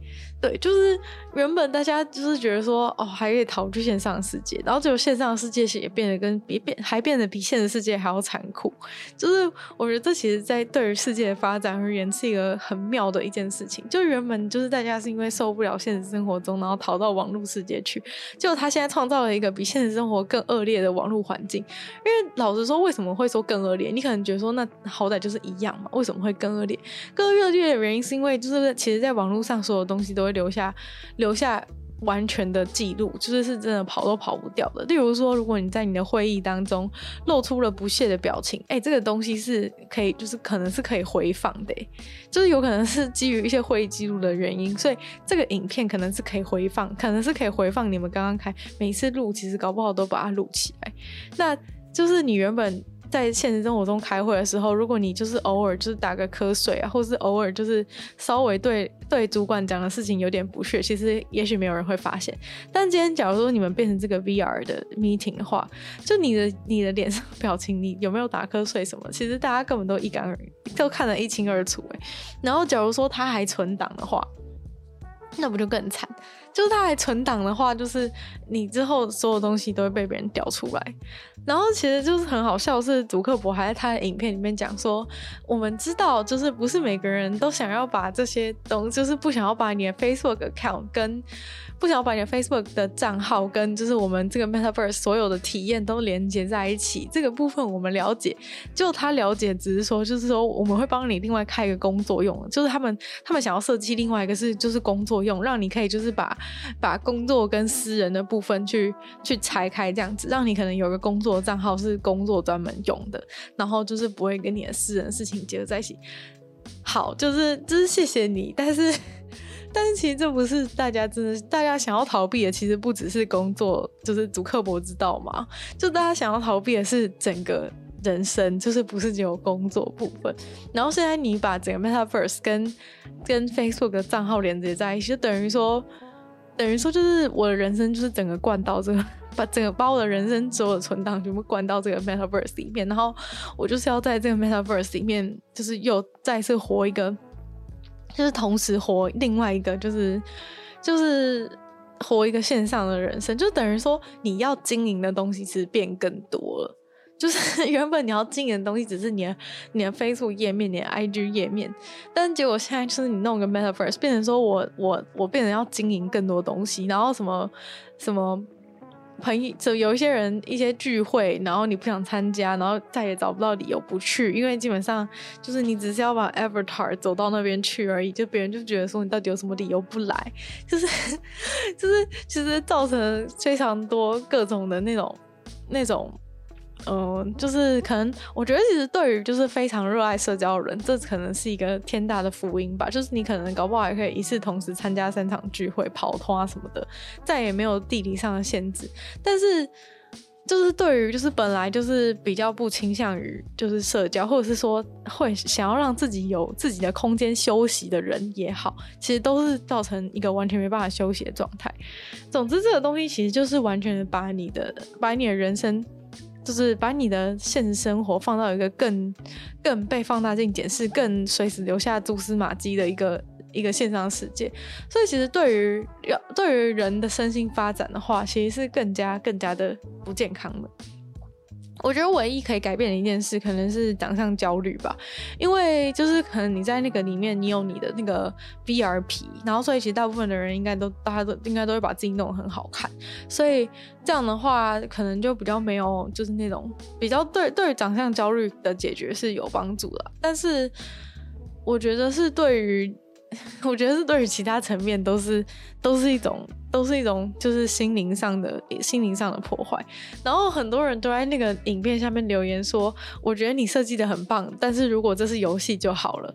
对，就是原本大家就是觉得说哦还可以逃去线上世界，然后结果线上世界也变得跟比变还变得比现实世界还要残酷，就是我觉得这其实在对于世界的发展而言是一个很妙的一件事情，就原本就是大家是因为受不了现实生活中，然后逃到网络世界去，结果他现在创造了一个比现实生活更恶劣的网络环境，因为老实。说为什么会说更恶劣？你可能觉得说那好歹就是一样嘛，为什么会更恶劣？更恶劣的原因是因为就是其实在网络上所有东西都会留下留下完全的记录，就是是真的跑都跑不掉的。例如说，如果你在你的会议当中露出了不屑的表情，哎，这个东西是可以就是可能是可以回放的，就是有可能是基于一些会议记录的原因，所以这个影片可能是可以回放，可能是可以回放你们刚刚开每次录，其实搞不好都把它录起来。那就是你原本在现实生活中开会的时候，如果你就是偶尔就是打个瞌睡啊，或是偶尔就是稍微对对主管讲的事情有点不屑，其实也许没有人会发现。但今天假如说你们变成这个 VR 的 meeting 的话，就你的你的脸上表情，你有没有打瞌睡什么，其实大家根本都一干二净，都看得一清二楚诶。然后假如说他还存档的话，那不就更惨？就是他还存档的话，就是你之后所有东西都会被别人调出来。然后其实就是很好笑，是祖克伯还在他的影片里面讲说，我们知道就是不是每个人都想要把这些东，就是不想要把你的 Facebook account 跟不想要把你的 Facebook 的账号跟就是我们这个 Metaverse 所有的体验都连接在一起。这个部分我们了解，就他了解只是说，就是说我们会帮你另外开一个工作用，就是他们他们想要设计另外一个是就是工作用，让你可以就是把把工作跟私人的部分去去拆开，这样子让你可能有个工作。账号是工作专门用的，然后就是不会跟你的私人事情结合在一起。好，就是就是谢谢你，但是 但是其实这不是大家真的，大家想要逃避的，其实不只是工作，就是祖克伯知道吗？就大家想要逃避的是整个人生，就是不是只有工作部分。然后现在你把整个 Metaverse 跟跟 Facebook 的账号连接在一起，就等于说。等于说就是我的人生就是整个灌到这个，把整个把我的人生所有的存档全部灌到这个 Metaverse 里面，然后我就是要在这个 Metaverse 里面，就是又再次活一个，就是同时活另外一个，就是就是活一个线上的人生，就等于说你要经营的东西其实变更多了。就是 原本你要经营的东西只是你的你的 Facebook 页面、你的 IG 页面，但结果现在就是你弄个 Metaverse，变成说我我我变成要经营更多东西，然后什么什么朋友，就有一些人一些聚会，然后你不想参加，然后再也找不到理由不去，因为基本上就是你只是要把 Avatar 走到那边去而已，就别人就觉得说你到底有什么理由不来，就是 就是其实造成非常多各种的那种那种。嗯，就是可能，我觉得其实对于就是非常热爱社交的人，这可能是一个天大的福音吧。就是你可能搞不好还可以一次同时参加三场聚会、跑通啊什么的，再也没有地理上的限制。但是，就是对于就是本来就是比较不倾向于就是社交，或者是说会想要让自己有自己的空间休息的人也好，其实都是造成一个完全没办法休息的状态。总之，这个东西其实就是完全的把你的把你的人生。就是把你的现实生活放到一个更、更被放大镜检视、更随时留下蛛丝马迹的一个一个线上世界，所以其实对于要对于人的身心发展的话，其实是更加更加的不健康的。我觉得唯一可以改变的一件事，可能是长相焦虑吧，因为就是可能你在那个里面，你有你的那个 VR 皮，然后所以其实大部分的人应该都，大家都应该都会把自己弄得很好看，所以这样的话，可能就比较没有就是那种比较对对于长相焦虑的解决是有帮助的，但是我觉得是对于。我觉得是对于其他层面都是都是一种都是一种就是心灵上的心灵上的破坏。然后很多人都在那个影片下面留言说：“我觉得你设计的很棒，但是如果这是游戏就好了。”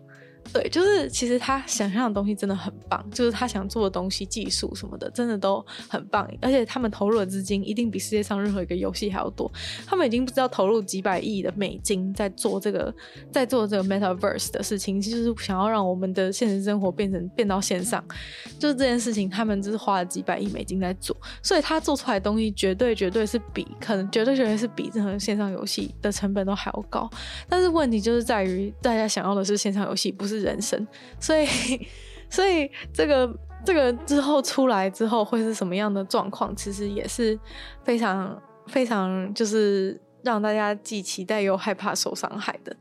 对，就是其实他想象的东西真的很棒，就是他想做的东西、技术什么的，真的都很棒。而且他们投入的资金一定比世界上任何一个游戏还要多。他们已经不知道投入几百亿的美金在做这个，在做这个 Metaverse 的事情，就是想要让我们的现实生活变成变到线上。就是这件事情，他们就是花了几百亿美金在做，所以他做出来的东西绝对绝对是比可能绝对绝对是比任何线上游戏的成本都还要高。但是问题就是在于，大家想要的是线上游戏，不是。人生，所以，所以这个这个之后出来之后会是什么样的状况？其实也是非常非常，就是让大家既期待又害怕受伤害的。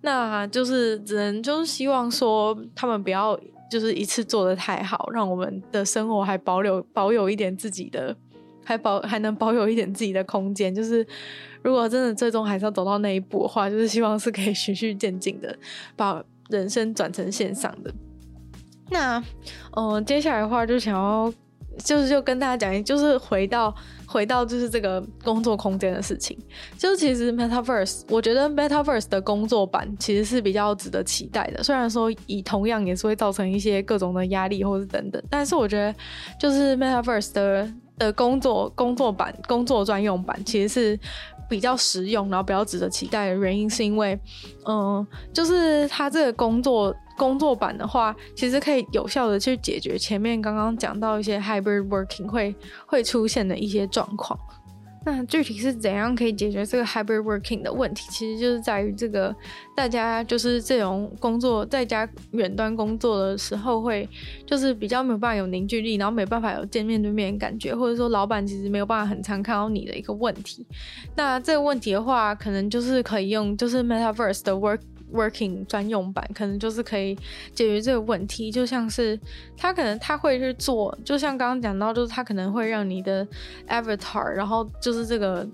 那就是只能就是希望说，他们不要就是一次做的太好，让我们的生活还保留保有一点自己的，还保还能保有一点自己的空间。就是如果真的最终还是要走到那一步的话，就是希望是可以循序渐进的把。人生转成线上的，那嗯、接下来的话就想要，就是就跟大家讲，就是回到回到就是这个工作空间的事情。就是其实 Metaverse，我觉得 Metaverse 的工作版其实是比较值得期待的。虽然说以同样也是会造成一些各种的压力或是等等，但是我觉得就是 Metaverse 的的工作工作版工作专用版其实是。比较实用，然后比较值得期待的原因，是因为，嗯，就是它这个工作工作版的话，其实可以有效的去解决前面刚刚讲到一些 hybrid working 会会出现的一些状况。那具体是怎样可以解决这个 hybrid working 的问题？其实就是在于这个大家就是这种工作在家远端工作的时候，会就是比较没有办法有凝聚力，然后没办法有见面对面的感觉，或者说老板其实没有办法很常看到你的一个问题。那这个问题的话，可能就是可以用就是 Metaverse 的 work。Working 专用版可能就是可以解决这个问题，就像是他可能他会去做，就像刚刚讲到，就是他可能会让你的 Avatar，然后就是这个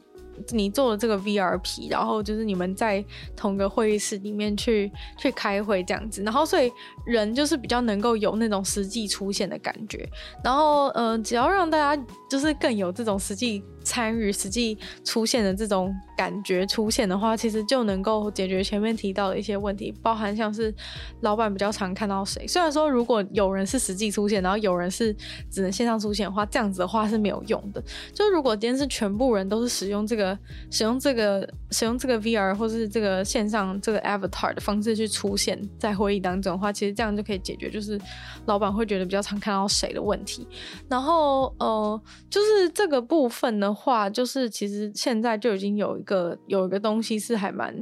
你做的这个 VRP，然后就是你们在同个会议室里面去去开会这样子，然后所以人就是比较能够有那种实际出现的感觉，然后呃，只要让大家就是更有这种实际。参与实际出现的这种感觉出现的话，其实就能够解决前面提到的一些问题，包含像是老板比较常看到谁。虽然说如果有人是实际出现，然后有人是只能线上出现的话，这样子的话是没有用的。就如果今天是全部人都是使用这个、使用这个、使用这个 VR 或是这个线上这个 Avatar 的方式去出现在会议当中的话，其实这样就可以解决，就是老板会觉得比较常看到谁的问题。然后呃，就是这个部分呢。话就是，其实现在就已经有一个有一个东西是还蛮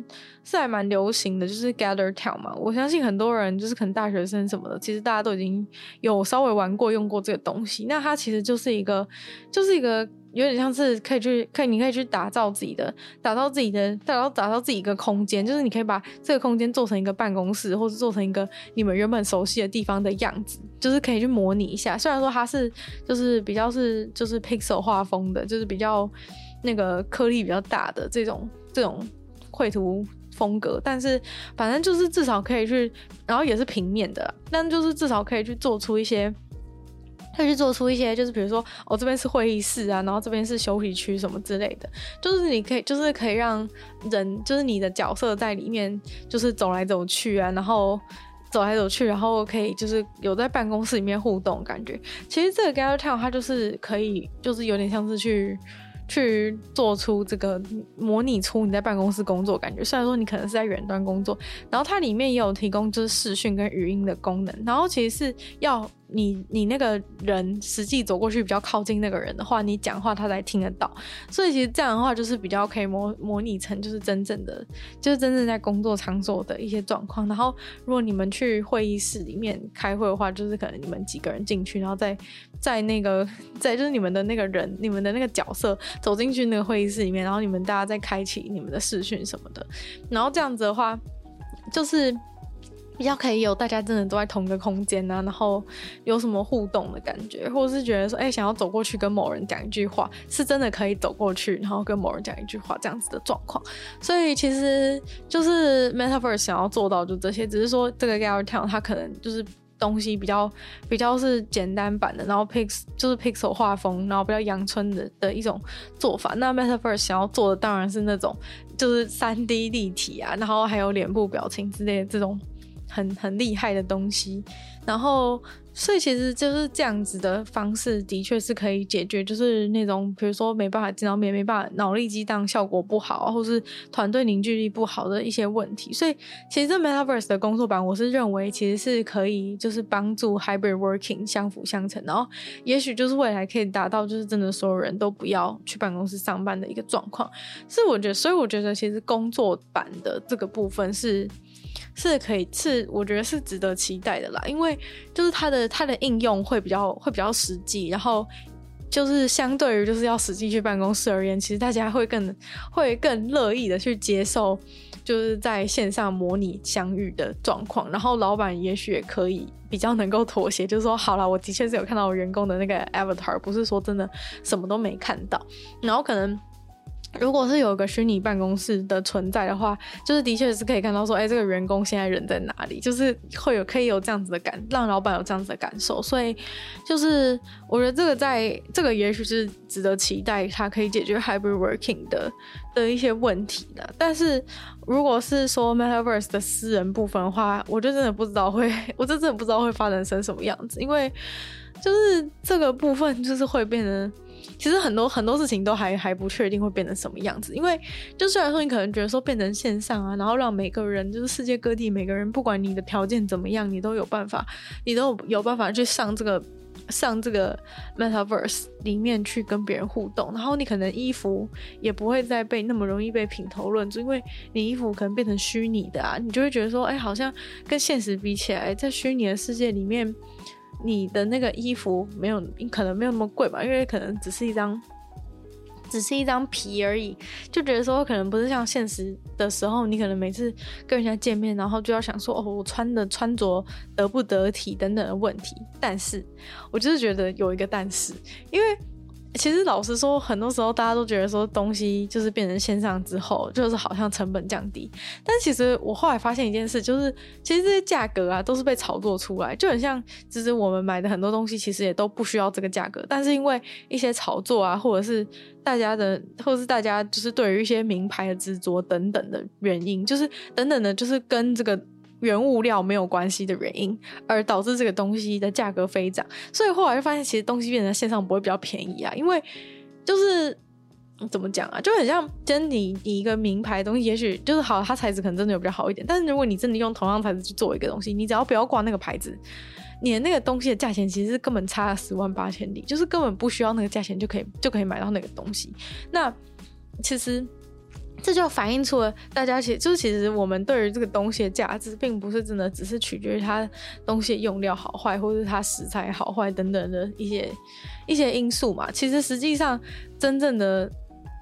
是还蛮流行的，就是 Gather Town 嘛。我相信很多人就是可能大学生什么的，其实大家都已经有稍微玩过用过这个东西。那它其实就是一个就是一个有点像是可以去可以你可以去打造自己的打造自己的打造打造自己一个空间，就是你可以把这个空间做成一个办公室，或者做成一个你们原本熟悉的地方的样子，就是可以去模拟一下。虽然说它是就是比较是就是 Pixel 画风的，就是比较那个颗粒比较大的这种这种绘图风格，但是反正就是至少可以去，然后也是平面的，但就是至少可以去做出一些。可以去做出一些，就是比如说，哦，这边是会议室啊，然后这边是休息区什么之类的，就是你可以，就是可以让人，就是你的角色在里面，就是走来走去啊，然后走来走去，然后可以就是有在办公室里面互动感觉。其实这个 Gather Town 它就是可以，就是有点像是去。去做出这个模拟出你在办公室工作感觉，虽然说你可能是在远端工作，然后它里面也有提供就是视讯跟语音的功能，然后其实是要你你那个人实际走过去比较靠近那个人的话，你讲话他才听得到，所以其实这样的话就是比较可以模模拟成就是真正的就是真正在工作场所的一些状况。然后如果你们去会议室里面开会的话，就是可能你们几个人进去，然后再在那个 在就是你们的那个人你们的那个角色。走进去那个会议室里面，然后你们大家再开启你们的视讯什么的，然后这样子的话，就是比较可以有大家真的都在同一个空间啊，然后有什么互动的感觉，或者是觉得说，哎、想要走过去跟某人讲一句话，是真的可以走过去，然后跟某人讲一句话这样子的状况。所以其实就是 Metaverse 想要做到就这些，只是说这个 Gather Town 它可能就是。东西比较比较是简单版的，然后 Pix 就是 Pixel 画风，然后比较阳春的的一种做法。那 Metaverse 想要做的当然是那种就是三 D 立体啊，然后还有脸部表情之类的这种很很厉害的东西，然后。所以其实就是这样子的方式，的确是可以解决，就是那种比如说没办法见到面、没办法脑力激荡效果不好，或是团队凝聚力不好的一些问题。所以其实这 Metaverse 的工作版，我是认为其实是可以就是帮助 Hybrid Working 相辅相成，然后也许就是未来可以达到就是真的所有人都不要去办公室上班的一个状况。是我觉得，所以我觉得其实工作版的这个部分是。是可以，是我觉得是值得期待的啦，因为就是它的它的应用会比较会比较实际，然后就是相对于就是要实际去办公室而言，其实大家会更会更乐意的去接受，就是在线上模拟相遇的状况，然后老板也许也可以比较能够妥协，就是说好了，我的确是有看到我员工的那个 avatar，不是说真的什么都没看到，然后可能。如果是有一个虚拟办公室的存在的话，就是的确是可以看到说，哎、这个员工现在人在哪里，就是会有可以有这样子的感，让老板有这样子的感受。所以，就是我觉得这个在这个也许是值得期待，它可以解决 hybrid working 的的一些问题的。但是，如果是说 metaverse 的私人部分的话，我就真的不知道会，我就真的不知道会发展成什么样子，因为就是这个部分就是会变成。其实很多很多事情都还还不确定会变成什么样子，因为就虽然说你可能觉得说变成线上啊，然后让每个人就是世界各地每个人，不管你的条件怎么样，你都有办法，你都有办法去上这个上这个 Metaverse 里面去跟别人互动，然后你可能衣服也不会再被那么容易被品头论足，因为你衣服可能变成虚拟的啊，你就会觉得说，哎，好像跟现实比起来，在虚拟的世界里面。你的那个衣服没有，可能没有那么贵吧，因为可能只是一张，只是一张皮而已，就觉得说可能不是像现实的时候，你可能每次跟人家见面，然后就要想说哦，我穿的穿着得不得体等等的问题。但是我就是觉得有一个但是，因为其实老实说，很多时候大家都觉得说东西就是变成线上之后，就是好像成本降低。但其实我后来发现一件事，就是其实这些价格啊都是被炒作出来，就很像，其实我们买的很多东西其实也都不需要这个价格，但是因为一些炒作啊，或者是大家的，或者是大家就是对于一些名牌的执着等等的原因，就是等等的，就是跟这个。原物料没有关系的原因，而导致这个东西的价格飞涨，所以后来就发现，其实东西变成线上不会比较便宜啊，因为就是怎么讲啊，就很像跟你你一个名牌东西，也许就是好，它材质可能真的有比较好一点，但是如果你真的用同样材质去做一个东西，你只要不要挂那个牌子，你的那个东西的价钱其实是根本差了十万八千里，就是根本不需要那个价钱就可以就可以买到那个东西。那其实。这就反映出了大家其就是其实我们对于这个东西的价值，并不是真的只是取决于它东西用料好坏，或是它食材好坏等等的一些一些因素嘛。其实实际上真正的。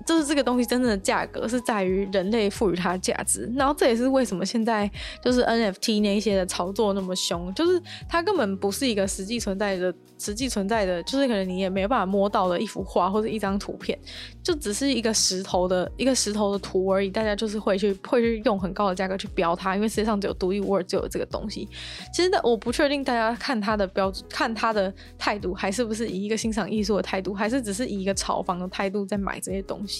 就是这个东西真正的价格是在于人类赋予它的价值，然后这也是为什么现在就是 NFT 那一些的炒作那么凶，就是它根本不是一个实际存在的、实际存在的，就是可能你也没有办法摸到的一幅画或者一张图片，就只是一个石头的一个石头的图而已。大家就是会去会去用很高的价格去标它，因为世界上只有独一无二，只有这个东西。其实我不确定大家看它的标准、看它的态度，还是不是以一个欣赏艺术的态度，还是只是以一个炒房的态度在买这些东西。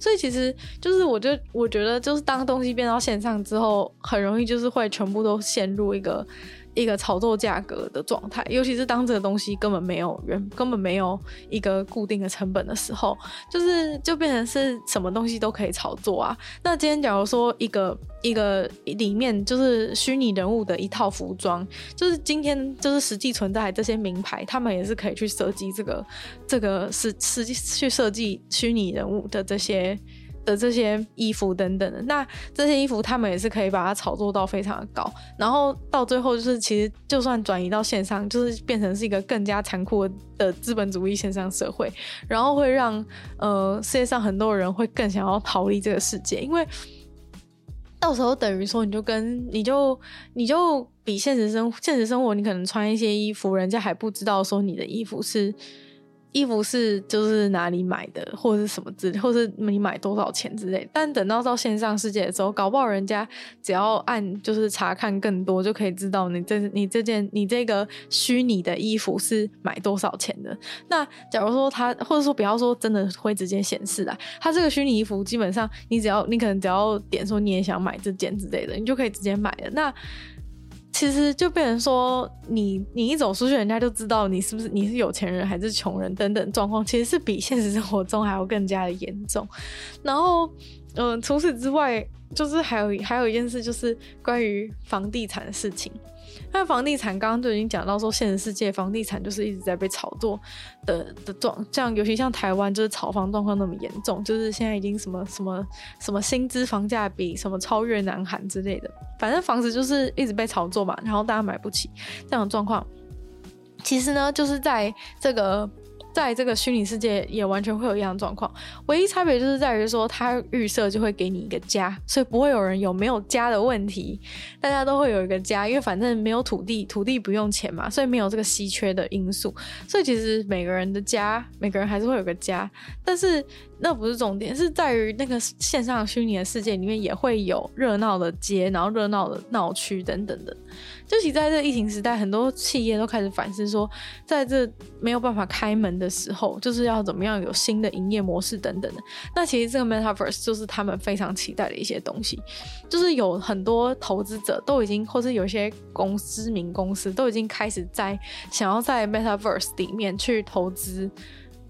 所以其实就是，我就，我觉得就是当东西变到线上之后，很容易就是会全部都陷入一个一个炒作价格的状态。尤其是当这个东西根本没有人，根本没有一个固定的成本的时候，就是就变成是什么东西都可以炒作啊。那今天假如说一个一个里面就是虚拟人物的一套服装，就是今天就是实际存在这些名牌，他们也是可以去设计这个这个实实际去设计虚拟人物的这些。的这些衣服等等的，那这些衣服他们也是可以把它炒作到非常的高，然后到最后就是其实就算转移到线上，就是变成是一个更加残酷的资本主义线上社会，然后会让呃世界上很多人会更想要逃离这个世界，因为到时候等于说你就跟你就你就比现实生现实生活，你可能穿一些衣服，人家还不知道说你的衣服是。衣服是就是哪里买的，或者是什么之类，或是你买多少钱之类。但等到到线上世界的时候，搞不好人家只要按就是查看更多，就可以知道你这你这件你这个虚拟的衣服是买多少钱的。那假如说他，或者说不要说真的会直接显示啊，他这个虚拟衣服基本上你只要你可能只要点说你也想买这件之类的，你就可以直接买了。那其实就变成说，你你一走出去，人家就知道你是不是你是有钱人还是穷人等等状况，其实是比现实生活中还要更加的严重。然后，嗯、除此之外，就是还有还有一件事，就是关于房地产的事情。那房地产刚刚就已经讲到说，现实世界房地产就是一直在被炒作的的状，像尤其像台湾就是炒房状况那么严重，就是现在已经什么什么什么薪资房价比什么超越南韩之类的，反正房子就是一直被炒作嘛，然后大家买不起这样的状况。其实呢，就是在这个。在这个虚拟世界也完全会有一样的状况，唯一差别就是在于说，它预设就会给你一个家，所以不会有人有没有家的问题，大家都会有一个家，因为反正没有土地，土地不用钱嘛，所以没有这个稀缺的因素，所以其实每个人的家，每个人还是会有个家，但是那不是重点，是在于那个线上虚拟的世界里面也会有热闹的街，然后热闹的闹区等等的。就其在这疫情时代，很多企业都开始反思说，在这没有办法开门的时候，就是要怎么样有新的营业模式等等的。那其实这个 Metaverse 就是他们非常期待的一些东西，就是有很多投资者都已经，或是有些公知名公司都已经开始在想要在 Metaverse 里面去投资。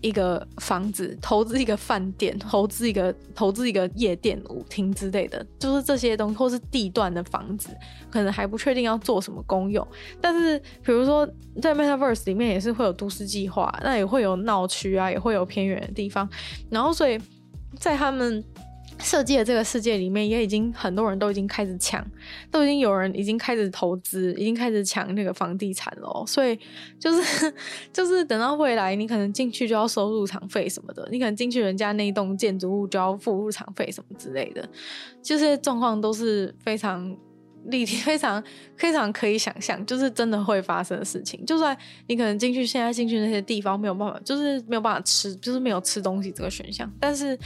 一个房子，投资一个饭店，投资一个投资一个夜店舞厅之类的，就是这些东西，或是地段的房子，可能还不确定要做什么功用。但是，比如说在 Metaverse 里面也是会有都市计划，那也会有闹区啊，也会有偏远的地方。然后，所以在他们。设计的这个世界里面，也已经很多人都已经开始抢，都已经有人已经开始投资，已经开始抢那个房地产了。所以就是 就是等到未来，你可能进去就要收入场费什么的，你可能进去人家那一栋建筑物就要付入场费什么之类的，这些状况都是非常立体，非常非常可以想象，就是真的会发生的事情。就算你可能进去，现在进去那些地方没有办法，就是没有办法吃，就是没有吃东西这个选项，但是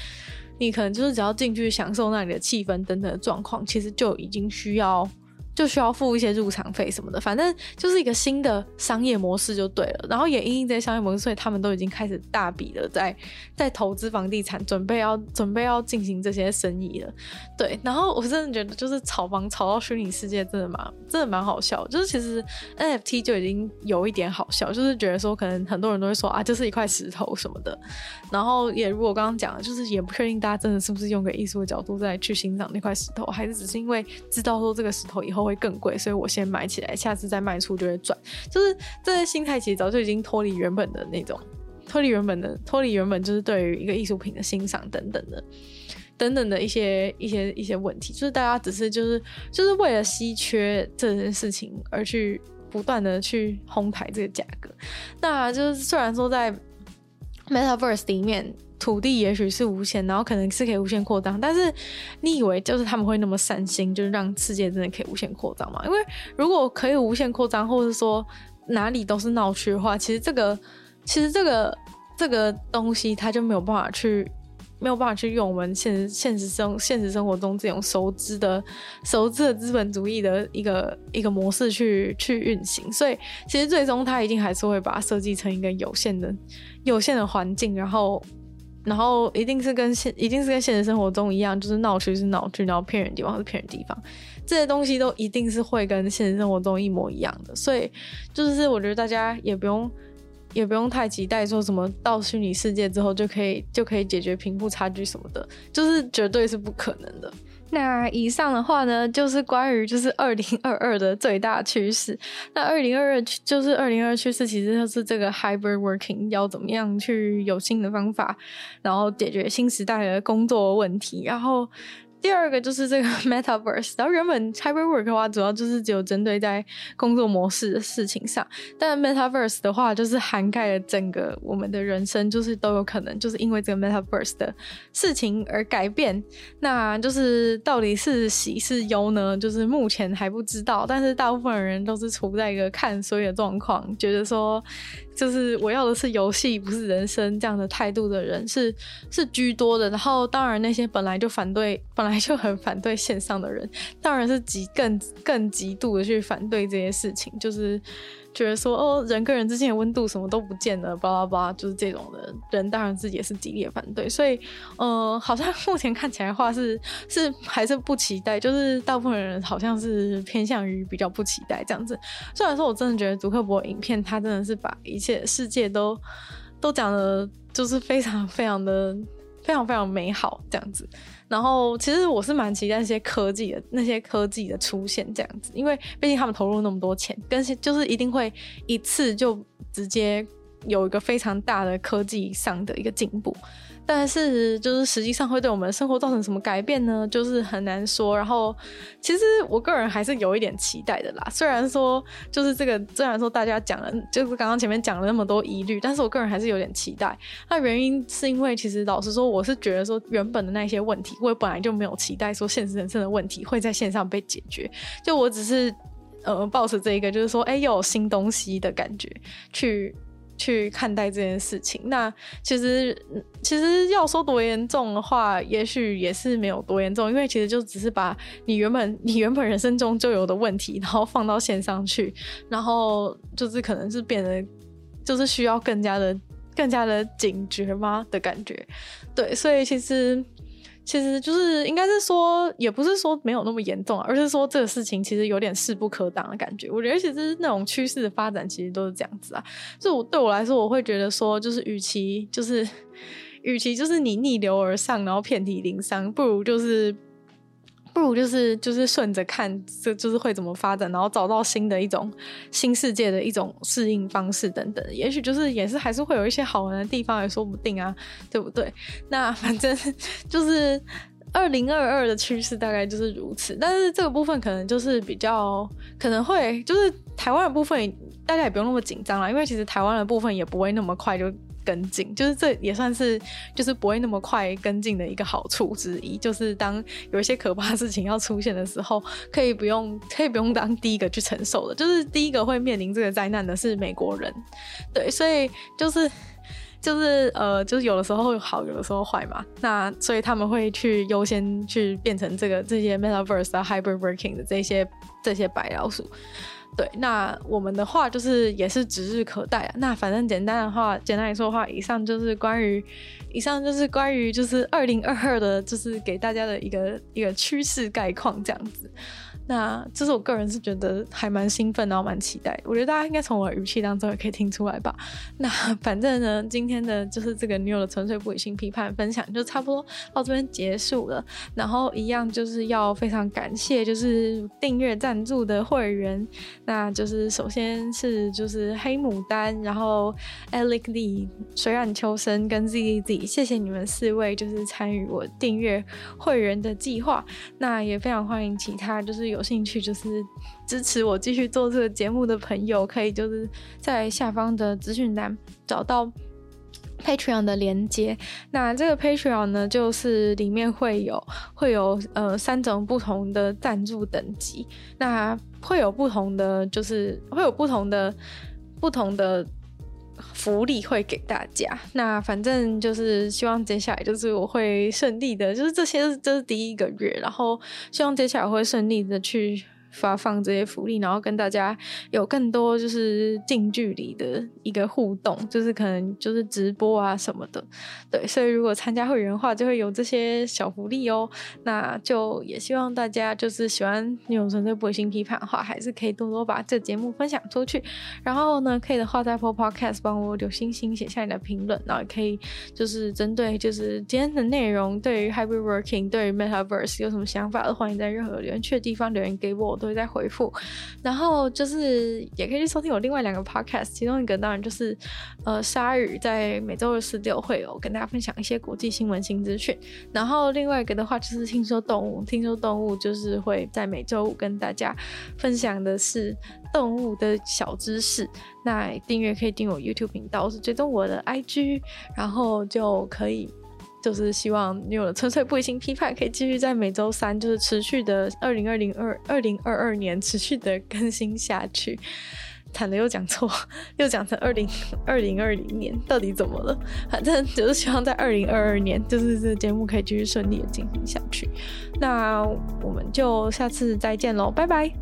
你可能就是只要进去享受那里的气氛等等的状况，其实就已经需要。就需要付一些入场费什么的，反正就是一个新的商业模式就对了。然后也因应这些商业模式，所以他们都已经开始大笔的在在投资房地产，准备要准备要进行这些生意了。对，然后我真的觉得就是炒房炒到虚拟世界，真的蛮真的蛮好笑。就是其实 NFT 就已经有一点好笑，就是觉得说可能很多人都会说啊，就是一块石头什么的。然后也如果刚刚讲的，就是也不确定大家真的是不是用个艺术的角度再去欣赏那块石头，还是只是因为知道说这个石头以后。会更贵，所以我先买起来，下次再卖出就会赚。就是这些心态其实早就已经脱离原本的那种，脱离原本的，脱离原本就是对于一个艺术品的欣赏等等的，等等的一些一些一些问题。就是大家只是就是就是为了稀缺这件事情而去不断的去哄抬这个价格。那就是虽然说在 Metaverse 里面。土地也许是无限，然后可能是可以无限扩张，但是你以为就是他们会那么善心，就是让世界真的可以无限扩张吗？因为如果可以无限扩张，或者说哪里都是闹区的话，其实这个其实这个这个东西它就没有办法去没有办法去用我们现实现实生现实生活中这种熟知的熟知的资本主义的一个一个模式去去运行，所以其实最终它一定还是会把它设计成一个有限的有限的环境，然后。然后一定是跟现，一定是跟现实生活中一样，就是闹区是闹区，然后偏远地方是偏远地方，这些东西都一定是会跟现实生活中一模一样的。所以就是我觉得大家也不用，也不用太期待说什么到虚拟世界之后就可以就可以解决贫富差距什么的，就是绝对是不可能的。那以上的话呢，就是关于就是二零二二的最大趋势。那二零二二就是二零二趋势，其实就是这个 hybrid working 要怎么样去有新的方法，然后解决新时代的工作问题，然后。第二个就是这个 Metaverse，然后原本 Hybrid Work 的话，主要就是只有针对在工作模式的事情上，但 Metaverse 的话，就是涵盖了整个我们的人生，就是都有可能就是因为这个 Metaverse 的事情而改变。那就是到底是喜是忧呢？就是目前还不知道，但是大部分人都是处在一个看衰的状况，觉得说。就是我要的是游戏，不是人生这样的态度的人是 是居多的。然后，当然那些本来就反对，本来就很反对线上的人，当然是极更更极度的去反对这些事情，就是。觉得说哦，人跟人之间的温度什么都不见了，巴拉巴拉，就是这种的人，当然自己也是极力的反对。所以，呃，好像 目前看起来话是是还是不期待，就是大部分人好像是偏向于比较不期待这样子。虽然说我真的觉得祖克伯影片他真的是把一切世界都都讲的，就是非常非常的非常非常美好这样子。然后，其实我是蛮期待那些科技的那些科技的出现这样子，因为毕竟他们投入那么多钱，跟就是一定会一次就直接有一个非常大的科技上的一个进步。但是，就是实际上会对我们生活造成什么改变呢？就是很难说。然后，其实我个人还是有一点期待的啦。虽然说，就是这个，虽然说大家讲了，就是刚刚前面讲了那么多疑虑，但是我个人还是有点期待。那原因是因为，其实老实说，我是觉得说，原本的那些问题，我本来就没有期待说现实人生的问题会在线上被解决。就我只是，呃，抱持这一个，就是说，哎，又有新东西的感觉去。去看待这件事情，那其实其实要说多严重的话，也许也是没有多严重，因为其实就只是把你原本你原本人生中就有的问题，然后放到线上去，然后就是可能是变得就是需要更加的更加的警觉吗的感觉，对，所以其实。其实就是应该是说，也不是说没有那么严重啊，而是说这个事情其实有点势不可挡的感觉。我觉得其实那种趋势的发展其实都是这样子啊。就我对我来说，我会觉得说，就是与其就是与其就是你逆流而上，然后遍体鳞伤，不如就是。不如就是就是顺着看，这就是会怎么发展，然后找到新的一种新世界的一种适应方式等等，也许就是也是还是会有一些好玩的地方，也说不定啊，对不对？那反正 就是二零二二的趋势大概就是如此，但是这个部分可能就是比较可能会就是台湾的部分，大家也不用那么紧张啦，因为其实台湾的部分也不会那么快就。跟进，就是这也算是就是不会那么快跟进的一个好处之一，就是当有一些可怕的事情要出现的时候，可以不用可以不用当第一个去承受的，就是第一个会面临这个灾难的是美国人，对，所以就是。就是呃，就是有的时候好，有的时候坏嘛。那所以他们会去优先去变成这个这些 Metaverse 啊，Hybrid Working 的这些这些白老鼠。对，那我们的话就是也是指日可待啊。那反正简单的话，简单来说的话，以上就是关于以上就是关于就是二零二二的，就是给大家的一个一个趋势概况这样子。那这是我个人是觉得还蛮兴奋，然后蛮期待。我觉得大家应该从我的语气当中也可以听出来吧。那反正呢，今天的就是这个女友的纯粹不理性批判分享就差不多到这边结束了。然后一样就是要非常感谢就是订阅赞助的会员，那就是首先是就是黑牡丹，然后 Alec Lee、水染秋生跟 Z Z，谢谢你们四位就是参与我订阅会员的计划。那也非常欢迎其他就是。有兴趣就是支持我继续做这个节目的朋友，可以就是在下方的资讯栏找到 Patreon 的连接。那这个 Patreon 呢，就是里面会有会有呃三种不同的赞助等级，那会有不同的就是会有不同的不同的。福利会给大家，那反正就是希望接下来就是我会顺利的，就是这些这是第一个月，然后希望接下来会顺利的去。发放这些福利，然后跟大家有更多就是近距离的一个互动，就是可能就是直播啊什么的，对，所以如果参加会员的话，就会有这些小福利哦。那就也希望大家就是喜欢女友纯粹不理性批判的话，还是可以多多把这节目分享出去。然后呢，可以的话在 p o Podcast 帮我留星星，写下你的评论，然后也可以就是针对就是今天的内容，对于 Hybrid Working，对于 Metaverse 有什么想法的，欢迎在任何留言区的地方留言给我。都会再回复，然后就是也可以去收听我另外两个 podcast，其中一个当然就是呃鲨鱼，在每周二四六会有跟大家分享一些国际新闻新资讯，然后另外一个的话就是听说动物，听说动物就是会在每周五跟大家分享的是动物的小知识，那订阅可以订我 YouTube 频道，是追踪我的 IG，然后就可以。就是希望女友的纯粹不理性批判可以继续在每周三，就是持续的二零二零二二零二二年持续的更新下去。惨了，又讲错，又讲成二零二零二零年，到底怎么了？反正就是希望在二零二二年，就是这个节目可以继续顺利的进行下去。那我们就下次再见喽，拜拜。